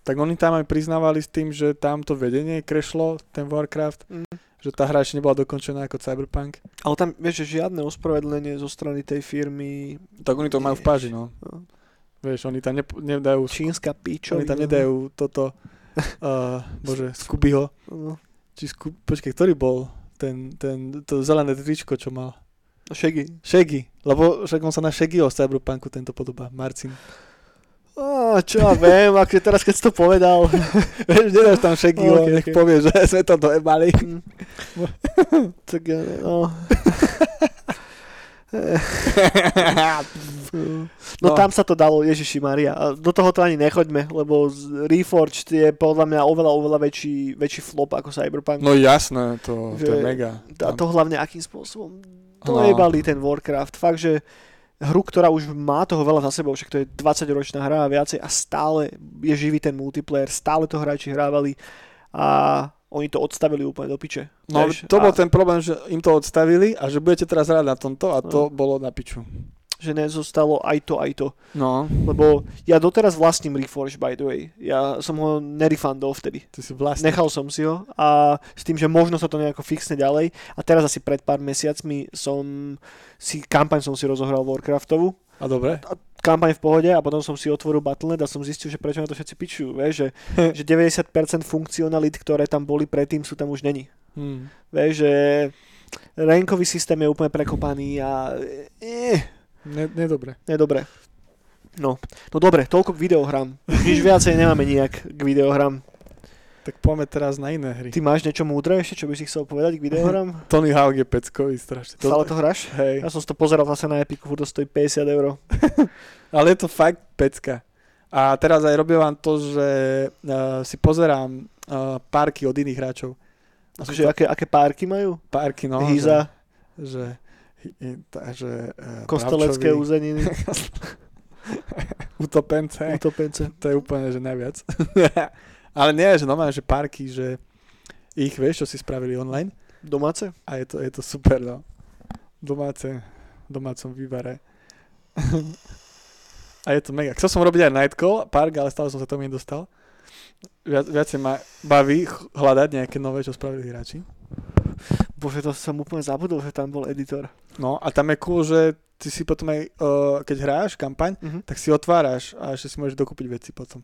S2: tak oni tam aj priznávali s tým, že tam to vedenie krešlo, ten Warcraft,
S1: Mm.
S2: že tá hra ešte nebola dokončená ako Cyberpunk.
S1: Ale tam, vieš, že žiadne ospravedlenie zo strany tej firmy,
S2: Tak oni to majú v páži, no.
S1: no,
S2: Vieš, oni tam nep- nedajú,
S1: čínska pičo.
S2: oni tam nedajú toto, uh, [LAUGHS] bože, Scoobyho,
S1: No,
S2: či Scoop, počkej, ktorý bol ten, ten, to zelené tričko, čo mal?
S1: Shaggy.
S2: Shaggy, lebo však on sa na Shaggyho z Cyberpunku tento podobá, Marcin.
S1: Á, čo ja viem, ak teraz keď si to povedal. [LAUGHS]
S2: Vieš, nedáš tam Shaggyho,
S1: Ok,
S2: nech
S1: ok.
S2: povie, že sme to dojebali.
S1: Mm. tak ja, no. [LAUGHS] No,
S2: No.
S1: tam sa to dalo, Ježiši Maria. Do toho to ani nechoďme, lebo Reforged je podľa mňa oveľa, oveľa väčší, väčší flop ako Cyberpunk.
S2: No jasné, to, to je
S1: Že-
S2: mega.
S1: A to hlavne akým spôsobom
S2: No.
S1: dojebali ten Warcraft. Fakt, že hru, ktorá už má toho veľa za sebou, však to je 20-ročná hra a viacej a stále je živý ten multiplayer, stále to hráči hrávali a oni to odstavili úplne do piče.
S2: No
S1: Vieš,
S2: to
S1: a
S2: bol ten problém, že im to odstavili a že budete teraz hrať na tomto a to bolo na piču.
S1: Že nezostalo aj to, aj to.
S2: No,
S1: Lebo ja doteraz vlastním Reforged, by the way. Ja som ho nerefundol vtedy.
S2: ty si vlastne...
S1: Nechal som si ho a s tým, že možno sa to nejako fixne ďalej. A teraz asi pred pár mesiacmi som si, kampaň som si rozohral Warcraftovú.
S2: A dobre.
S1: Kampaň v pohode a potom som si otvoril Battle.net a som zistil, že prečo na to všetci pičujú. Vieš, že, [LAUGHS] že 90% funkcionalit, ktoré tam boli predtým, sú tam už není.
S2: Hm.
S1: Vieš, že rankový systém je úplne prekopaný a eh,
S2: Ne, nedobre.
S1: nedobre. No, no dobre, toľko k videohrám. Nič viacej nemáme nijak k videohrám.
S2: Tak poďme teraz na iné hry.
S1: Ty máš niečo múdre ešte, čo by si chcel povedať k videohrám? [LAUGHS]
S2: Tony Hawk je peckový strašne.
S1: Stále to hráš?
S2: Hej,
S1: Ja som si to pozeral zase na Epiku, furt to stojí 50 eur. [LAUGHS]
S2: ale je to fakt pecka. A teraz aj robím vám to, že uh, si pozerám uh, párky od iných hráčov. A to
S1: aké, aké párky majú?
S2: párky, no.
S1: Hýza,
S2: Že, že, hy- tá- že uh,
S1: kostelecké úzeniny, [LAUGHS]
S2: utopence.
S1: utopence.
S2: To je úplne, že najviac. Ale nie, že normálne, že parky, že ich, vieš, čo si spravili online
S1: Domáce?
S2: a je to, je to super, no. Domáce, v domácom výbare. [LAUGHS] a je to mega. Chcel som robiť aj Nightcall Park, ale stále som sa tomu nedostal. Viac, viacej ma baví hľadať nejaké nové, čo spravili hráči.
S1: Bože, to som úplne zabudol, že tam bol editor.
S2: No a tam je cool, že ty si potom aj, uh, keď hráš kampaň,
S1: Mhm.
S2: tak si otváraš a ešte si môžeš dokúpiť veci potom.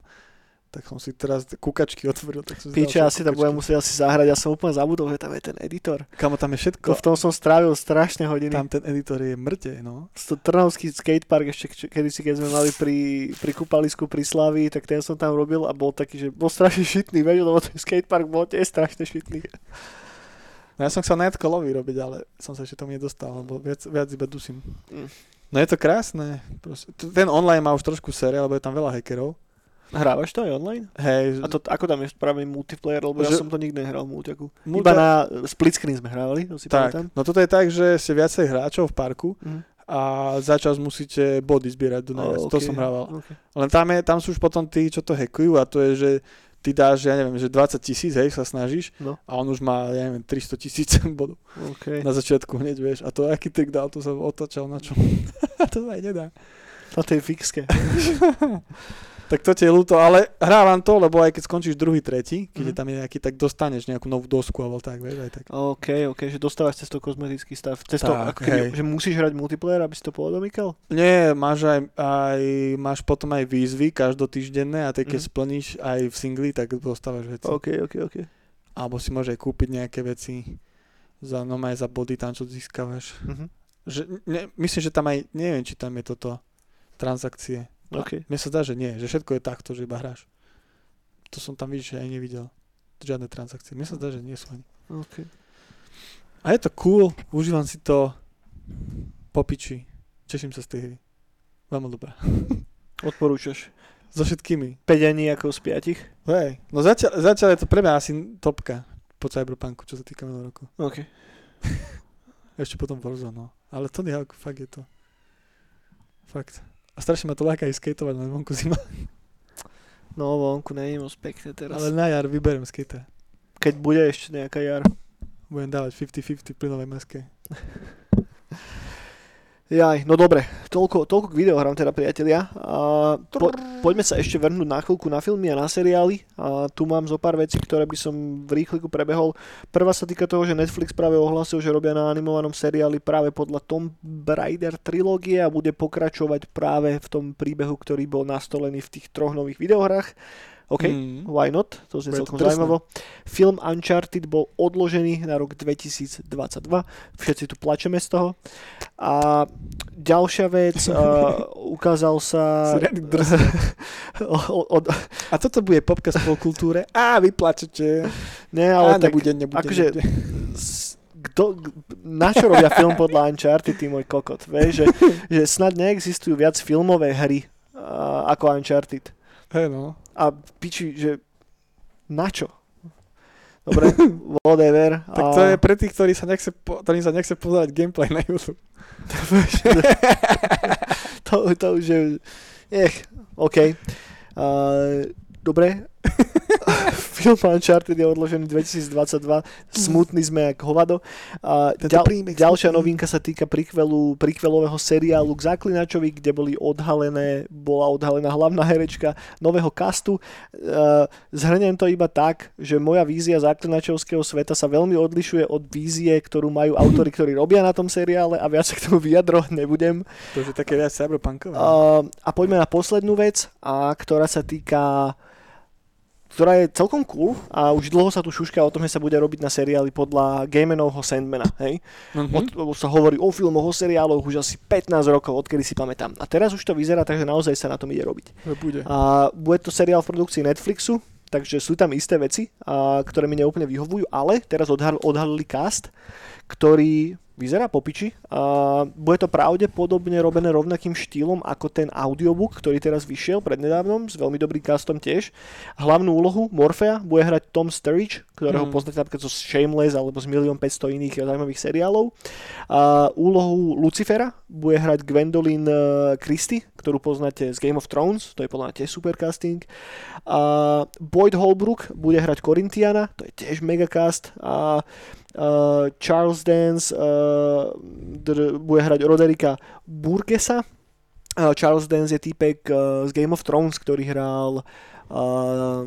S2: Tak som si teraz kukačky otvoril. Tak som si
S1: Píče, asi
S2: všetko
S1: to budem musieť asi zahrať, ja som úplne zabudol, že tam je ten editor.
S2: Kamo, tam je všetko.
S1: To v tom som strávil strašné hodiny.
S2: Tam ten editor je mŕte, no.
S1: To Trnavský skatepark ešte č- kedysi, keď sme mali pri, pri kúpalisku pri Slavii, tak ten som tam robil a bol taký, že bol strašne šitný, vieš, lebo ten skatepark bol tiež strašne šitný.
S2: No ja som chcel Nightcallový robiť, ale som sa ešte tomu nedostal, lebo viac, viac iba dusím.
S1: Mm.
S2: No je to krásne. Proste. Ten online má už trošku série, lebo je tam veľa hackerov.
S1: Hrávaš to aj online?
S2: Hej,
S1: A to, ako tam je spravený multiplayer, lebo ja
S2: Že-
S1: som to nikdy nehral v multiaku.
S2: multi-
S1: Iba na split screen sme hrávali, to si
S2: tak,
S1: pamätám.
S2: no toto je tak, že ste viacej hráčov v parku
S1: Mhm.
S2: a za čas musíte body zbierať do najviac.
S1: O,
S2: To
S1: ok,
S2: som hrával.
S1: ok.
S2: Len tam, je, tam sú už potom tí, čo to hackujú a to je, že ty dáš, ja neviem, že 20 tisíc, hej, sa snažíš
S1: No.
S2: a on už má, ja neviem, 300 tisíc [LAUGHS] bodov
S1: OK.
S2: na začiatku hneď, vieš. A to aký trik dal, to sa otočal na čo. [LAUGHS] to sa aj nedá.
S1: Na tej fixke. [LAUGHS]
S2: Tak to ti je ľúto, ale hrávam to, lebo aj keď skončíš druhý, tretí, keď
S1: Mhm.
S2: je tam nejaký, tak dostaneš nejakú novú dosku alebo tak, vieš, aj tak.
S1: OK, OK, že dostávaš cez to kozmetický stav. Cez to,
S2: Tak,
S1: ako keby,
S2: hej.
S1: že musíš hrať multiplayer, aby si to podomykal?
S2: Nie, máš aj, aj, máš potom aj výzvy každotýždenné a tie keď
S1: Mhm.
S2: splníš aj v singli, tak dostávaš veci.
S1: OK, OK, OK.
S2: Alebo si môžeš aj kúpiť nejaké veci za, no aj za body tam, čo získavaš.
S1: Mhm.
S2: Že, ne, myslím, že tam aj, neviem, či tam je toto transakcie.
S1: OK.
S2: Mne sa zdá, že nie, že všetko je takto, že iba hráš. To som tam vidíš, aj nevidel. Žiadne transakcie. Mne sa zdá, že nie sú ani.
S1: OK.
S2: A je to cool, užívam si to po piči. Teším sa z tej hry. Veľmi dobrá. [LAUGHS]
S1: Odporúčaš.
S2: So všetkými.
S1: 5 ako z 5.
S2: Hej, no zatiaľ, zatiaľ je to pre mňa asi topka po Cyberpunku, čo sa týka minulého roku.
S1: OK. [LAUGHS]
S2: Ešte potom Warzone, no. Ale Tony Hawk, fakt je to. Fakt. A strašne ma to láka aj skateovať na vonku zima.
S1: No, vonku je moc pekné teraz.
S2: Ale na jar vyberiem skate.
S1: Keď bude ešte nejaká jar.
S2: Budem dávať 50-50 pri novej maske. [LAUGHS]
S1: Jaj, no dobre, toľko, toľko k videohrám teda priatelia. A po, poďme sa ešte vrhnúť na chvíľku na filmy a na seriály. A tu mám zo pár vecí, ktoré by som v rýchliku prebehol. Prvá sa týka toho, že Netflix práve ohlasil, že robia na animovanom seriáli práve podľa Tom Raider trilógie a bude pokračovať práve v tom príbehu, ktorý bol nastolený v tých troch nových videohrách. OK, mm. why not? To znie celkom zaujímavo. Film Uncharted bol odložený na rok 2022. Všetci tu plačeme z toho. A ďalšia vec, [LAUGHS] uh, ukázal sa...
S2: od... [LAUGHS] A toto bude popka o kultúre? Á, vy plačete.
S1: Nie, ale
S2: Á, tak, nebude, nebude,
S1: akože. Kto, na čo robia film podľa Uncharted, ty môj kokot? Vieš, že, [LAUGHS] že snad neexistujú viac filmové hry uh, ako Uncharted.
S2: Hej no.
S1: A piči, že na čo? Dobre, [LAUGHS] whatever.
S2: Tak to je pre tých, ktorí sa nechce, po, ktorí sa nechce pozerať gameplay na YouTube. [LAUGHS]
S1: to, to už je... Ech, OK. Uh, dobre. [LAUGHS] Film Uncharted je odložený 2022. Smutný sme jak hovado. A ďal, ďalšia novinka sa týka prikvelu, prikvelového seriálu k Zaklinačovi, kde boli odhalené, bola odhalená hlavná herečka nového kastu. Uh, zhrnem to iba tak, že moja vízia Zaklinačovského sveta sa veľmi odlišuje od vízie, ktorú majú autory, ktorí robia na tom seriále a viac sa k tomu vyjadrovať nebudem.
S2: To je také viac cyberpunkové.
S1: Uh, a poďme na poslednú vec, a ktorá sa týka ktorá je celkom cool a už dlho sa tu šuška o tom, že sa bude robiť na seriály podľa Gamenovho Sandmana, hej? Mm-hmm. Od, sa hovorí o filmoch, o seriáloch už asi 15 rokov, odkedy si pamätám. A teraz už to vyzerá tak, že naozaj sa na tom ide robiť.
S2: Bude.
S1: A bude to seriál v produkcii Netflixu, takže sú tam isté veci, a, ktoré mi neúplne vyhovujú, ale teraz odhal, odhalili cast, ktorý vyzerá popiči. A bude to pravdepodobne robené rovnakým štýlom ako ten audiobook, ktorý teraz vyšiel prednedávnom, s veľmi dobrým castom tiež. Hlavnú úlohu Morfea bude hrať Tom Sturridge, ktorého mm. poznáte napríklad zo Shameless alebo z milión 500 iných zaujímavých seriálov. A úlohu Lucifera bude hrať Gwendolyn e, Christie, ktorú poznáte z Game of Thrones, to je podľa mňa tiež super casting. A Boyd Holbrook bude hrať Corintiana, to je tiež megacast. A Uh, Charles Dance uh, dr- bude hrať Roderika Burgesa. Uh, Charles Dance je týpek uh, z Game of Thrones, ktorý hral uh,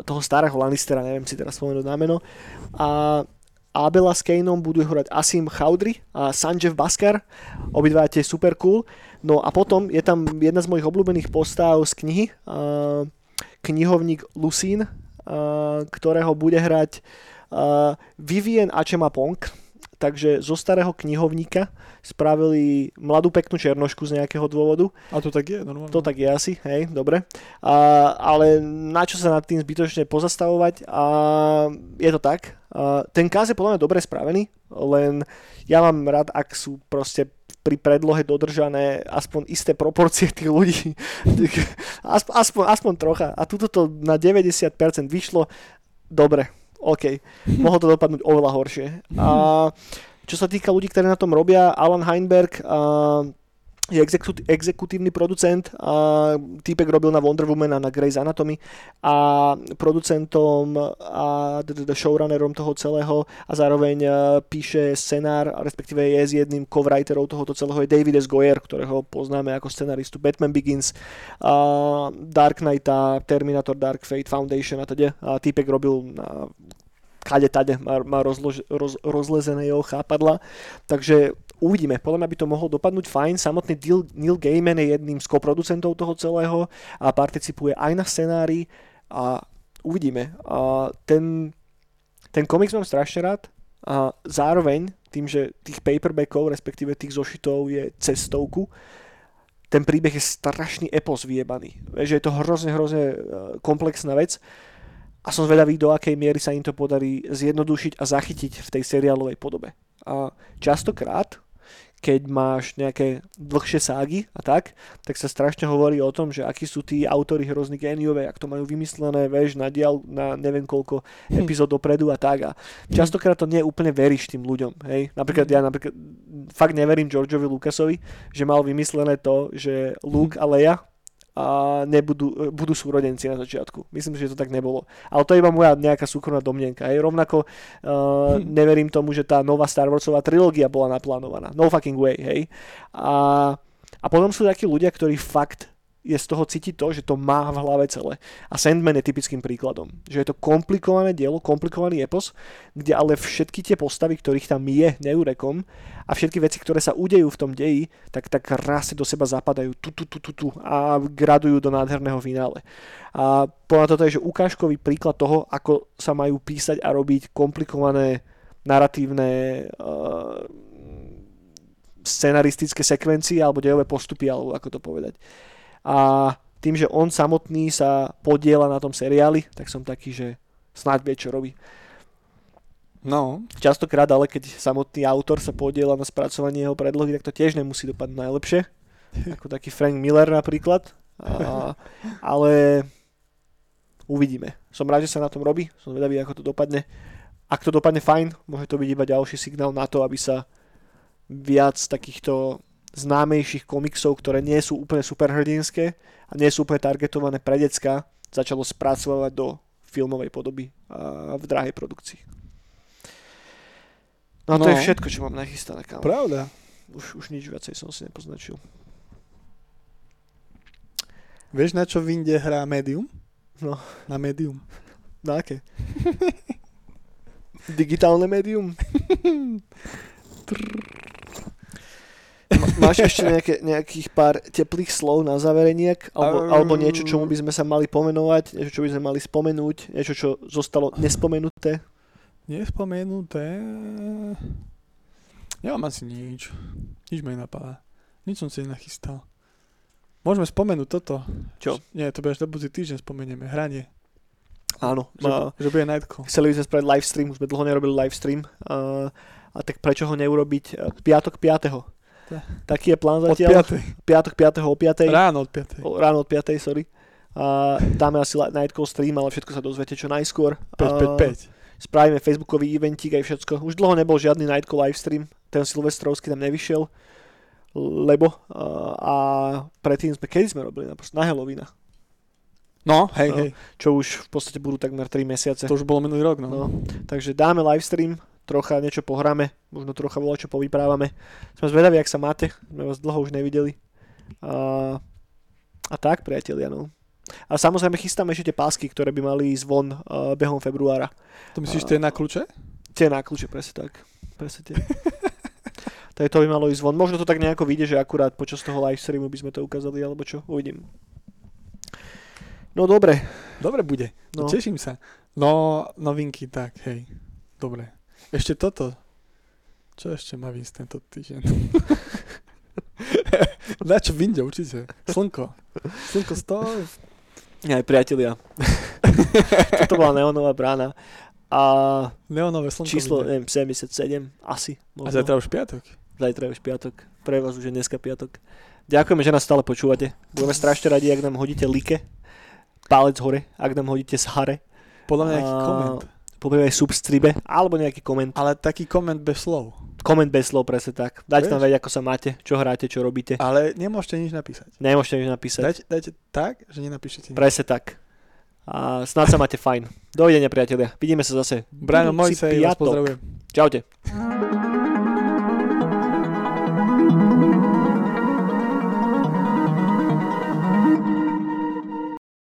S1: toho starého Lannistera, neviem si teraz spomenúť na meno. A Abela s Kaneom budú hrať Asim Chaudry a Sanjev Baskar, obidva tie super cool. No a potom je tam jedna z mojich obľúbených postáv z knihy, uh, knihovník Lucín, uh, ktorého bude hrať Uh, Vivien Pong, takže zo starého knihovníka spravili mladú peknú černošku z nejakého dôvodu.
S2: A to tak je, normálne.
S1: To tak je asi, hej, dobre. A, ale na čo sa nad tým zbytočne pozastavovať? A, je to tak. A, ten káz je podľa mňa dobre spravený, len ja mám rád, ak sú proste pri predlohe dodržané aspoň isté proporcie tých ľudí. [LAUGHS] aspoň, aspoň, aspoň trocha. A tuto to na 90% vyšlo dobre OK, mohlo to dopadnúť oveľa horšie. A čo sa týka ľudí, ktorí na tom robia, Alan Heinberg a je exekut- exekutívny producent a týpek robil na Wonder Woman a na Grey's Anatomy a producentom a showrunnerom toho celého a zároveň e, píše scenár, respektíve je s jedným co-writerov tohoto celého je David S. Goyer, ktorého poznáme ako scenaristu Batman Begins, a Dark a Terminator Dark Fate Foundation a teda. A týpek robil na kade tade má, má rozlož, roz, rozlezené jeho chápadla. Takže uvidíme. Podľa mňa by to mohol dopadnúť fajn. Samotný Neil, Neil Gaiman je jedným z koproducentov toho celého a participuje aj na scenári a uvidíme. A ten, ten komiks mám strašne rád a zároveň tým, že tých paperbackov, respektíve tých zošitov je cestovku, ten príbeh je strašný epos vyjebaný. Že je to hrozne, hrozne e, komplexná vec a som zvedavý, do akej miery sa im to podarí zjednodušiť a zachytiť v tej seriálovej podobe. A častokrát keď máš nejaké dlhšie ságy a tak, tak sa strašne hovorí o tom, že akí sú tí autory hrozný géniové, ak to majú vymyslené, vieš, na dial, na neviem koľko hm. epizód dopredu a tak. A častokrát to nie úplne veríš tým ľuďom, hej. Napríklad hm. ja napríklad fakt neverím Georgeovi Lucasovi, že mal vymyslené to, že Luke hm. a Leia a nebudú, budú súrodenci na začiatku. Myslím, že to tak nebolo. Ale to je iba moja nejaká súkromná domnenka. Hej. Rovnako uh, [LAUGHS] neverím tomu, že tá nová Star Warsová trilógia bola naplánovaná. No fucking way, hej. A, a potom sú takí ľudia, ktorí fakt je z toho cítiť to, že to má v hlave celé. A Sandman je typickým príkladom. Že je to komplikované dielo, komplikovaný epos, kde ale všetky tie postavy, ktorých tam je neurekom a všetky veci, ktoré sa udejú v tom deji, tak tak krásne do seba zapadajú tu, tu, tu, tu, tu a gradujú do nádherného finále. A podľa toto je, že ukážkový príklad toho, ako sa majú písať a robiť komplikované narratívne uh, scenaristické sekvencie alebo dejové postupy, alebo ako to povedať a tým, že on samotný sa podiela na tom seriáli, tak som taký, že snáď vie, čo robí.
S2: No.
S1: Častokrát, ale keď samotný autor sa podiela na spracovanie jeho predlohy, tak to tiež nemusí dopadnúť najlepšie. [LAUGHS] Ako taký Frank Miller napríklad. A, ale uvidíme. Som rád, že sa na tom robí. Som vedavý, ako to dopadne. Ak to dopadne fajn, môže to byť iba ďalší signál na to, aby sa viac takýchto známejších komiksov, ktoré nie sú úplne superhrdinské a nie sú úplne targetované pre decka, začalo spracovať do filmovej podoby v drahej produkcii. No a to no. je všetko, čo mám nachystané. Kámo.
S2: Pravda.
S1: Už, už nič viacej som si nepoznačil.
S2: Vieš, na čo v Inde hrá Medium?
S1: No.
S2: Na Medium.
S1: Na aké? Digitálne médium? [LAUGHS] Máš ešte nejaké, nejakých pár teplých slov na zavereniek? Alebo, um, alebo niečo, čomu by sme sa mali pomenovať? Niečo, čo by sme mali spomenúť? Niečo, čo zostalo nespomenuté?
S2: Nespomenuté? Nemám asi nič. Nič ma nenapadá. Nič som si nenachystal. Môžeme spomenúť toto.
S1: Čo?
S2: Nie, to bude až do budúci týždeň spomenieme. Hranie.
S1: Áno.
S2: Že, ma, že bude Nightcall.
S1: Chceli by sme spraviť live stream, už sme dlho nerobili live stream. Uh, a tak prečo ho neurobiť piatok 5. Taký je plán zatiaľ.
S2: Od 5.
S1: Piatok 5. o 5.
S2: Ráno od 5.
S1: O, ráno od 5. sorry. A dáme asi night call stream, ale všetko sa dozviete čo najskôr.
S2: 5, 5, 5.
S1: Spravíme facebookový eventík aj všetko. Už dlho nebol žiadny night call live stream. Ten silvestrovský tam nevyšiel. Lebo a, predtým sme, kedy sme robili? Na Halloweena.
S2: No, hej, hej.
S1: Čo už v podstate budú takmer 3 mesiace.
S2: To už bolo minulý rok, no. no.
S1: Takže dáme live stream, trocha niečo pohráme, možno trocha voľa čo povyprávame. Sme zvedaví, ak sa máte, sme vás dlho už nevideli. A, a tak, priatelia, no. A samozrejme chystáme ešte tie pásky, ktoré by mali ísť von uh, behom februára.
S2: To myslíš tie na kľúče?
S1: Tie na kľúče, presne tak. Presne tie. [LAUGHS] tak to by malo ísť von. Možno to tak nejako vyjde, že akurát počas toho live streamu by sme to ukázali, alebo čo, uvidím. No dobre.
S2: Dobre bude. No. Teším sa. No, novinky, tak, hej. Dobre. Ešte toto. Čo ešte má výsť tento týždeň? [LAUGHS] Na čo vinde určite. Slnko. Slnko stojí.
S1: Aj priatelia. [LAUGHS] toto bola neonová brána. A
S2: Neonové slnko
S1: číslo, neviem, 77, asi.
S2: Možno. A zajtra už piatok?
S1: Zajtra už piatok. Pre vás už je dneska piatok. Ďakujeme, že nás stále počúvate. Budeme strašne radi, ak nám hodíte like, palec hore, ak nám hodíte hare.
S2: Podľa mňa nejaký koment
S1: povieme substribe, alebo nejaký koment.
S2: Ale taký koment bez slov.
S1: Koment bez slov, presne tak. Dajte tam vedieť, ako sa máte, čo hráte, čo robíte.
S2: Ale nemôžete nič napísať.
S1: Nemôžete nič napísať.
S2: Dajte, dajte tak, že nenapíšete nič.
S1: Presne tak. A snad sa máte fajn. Dovidenia, priatelia. Vidíme sa zase.
S2: Brian Mojsej vás pozdravujem.
S1: Čaute.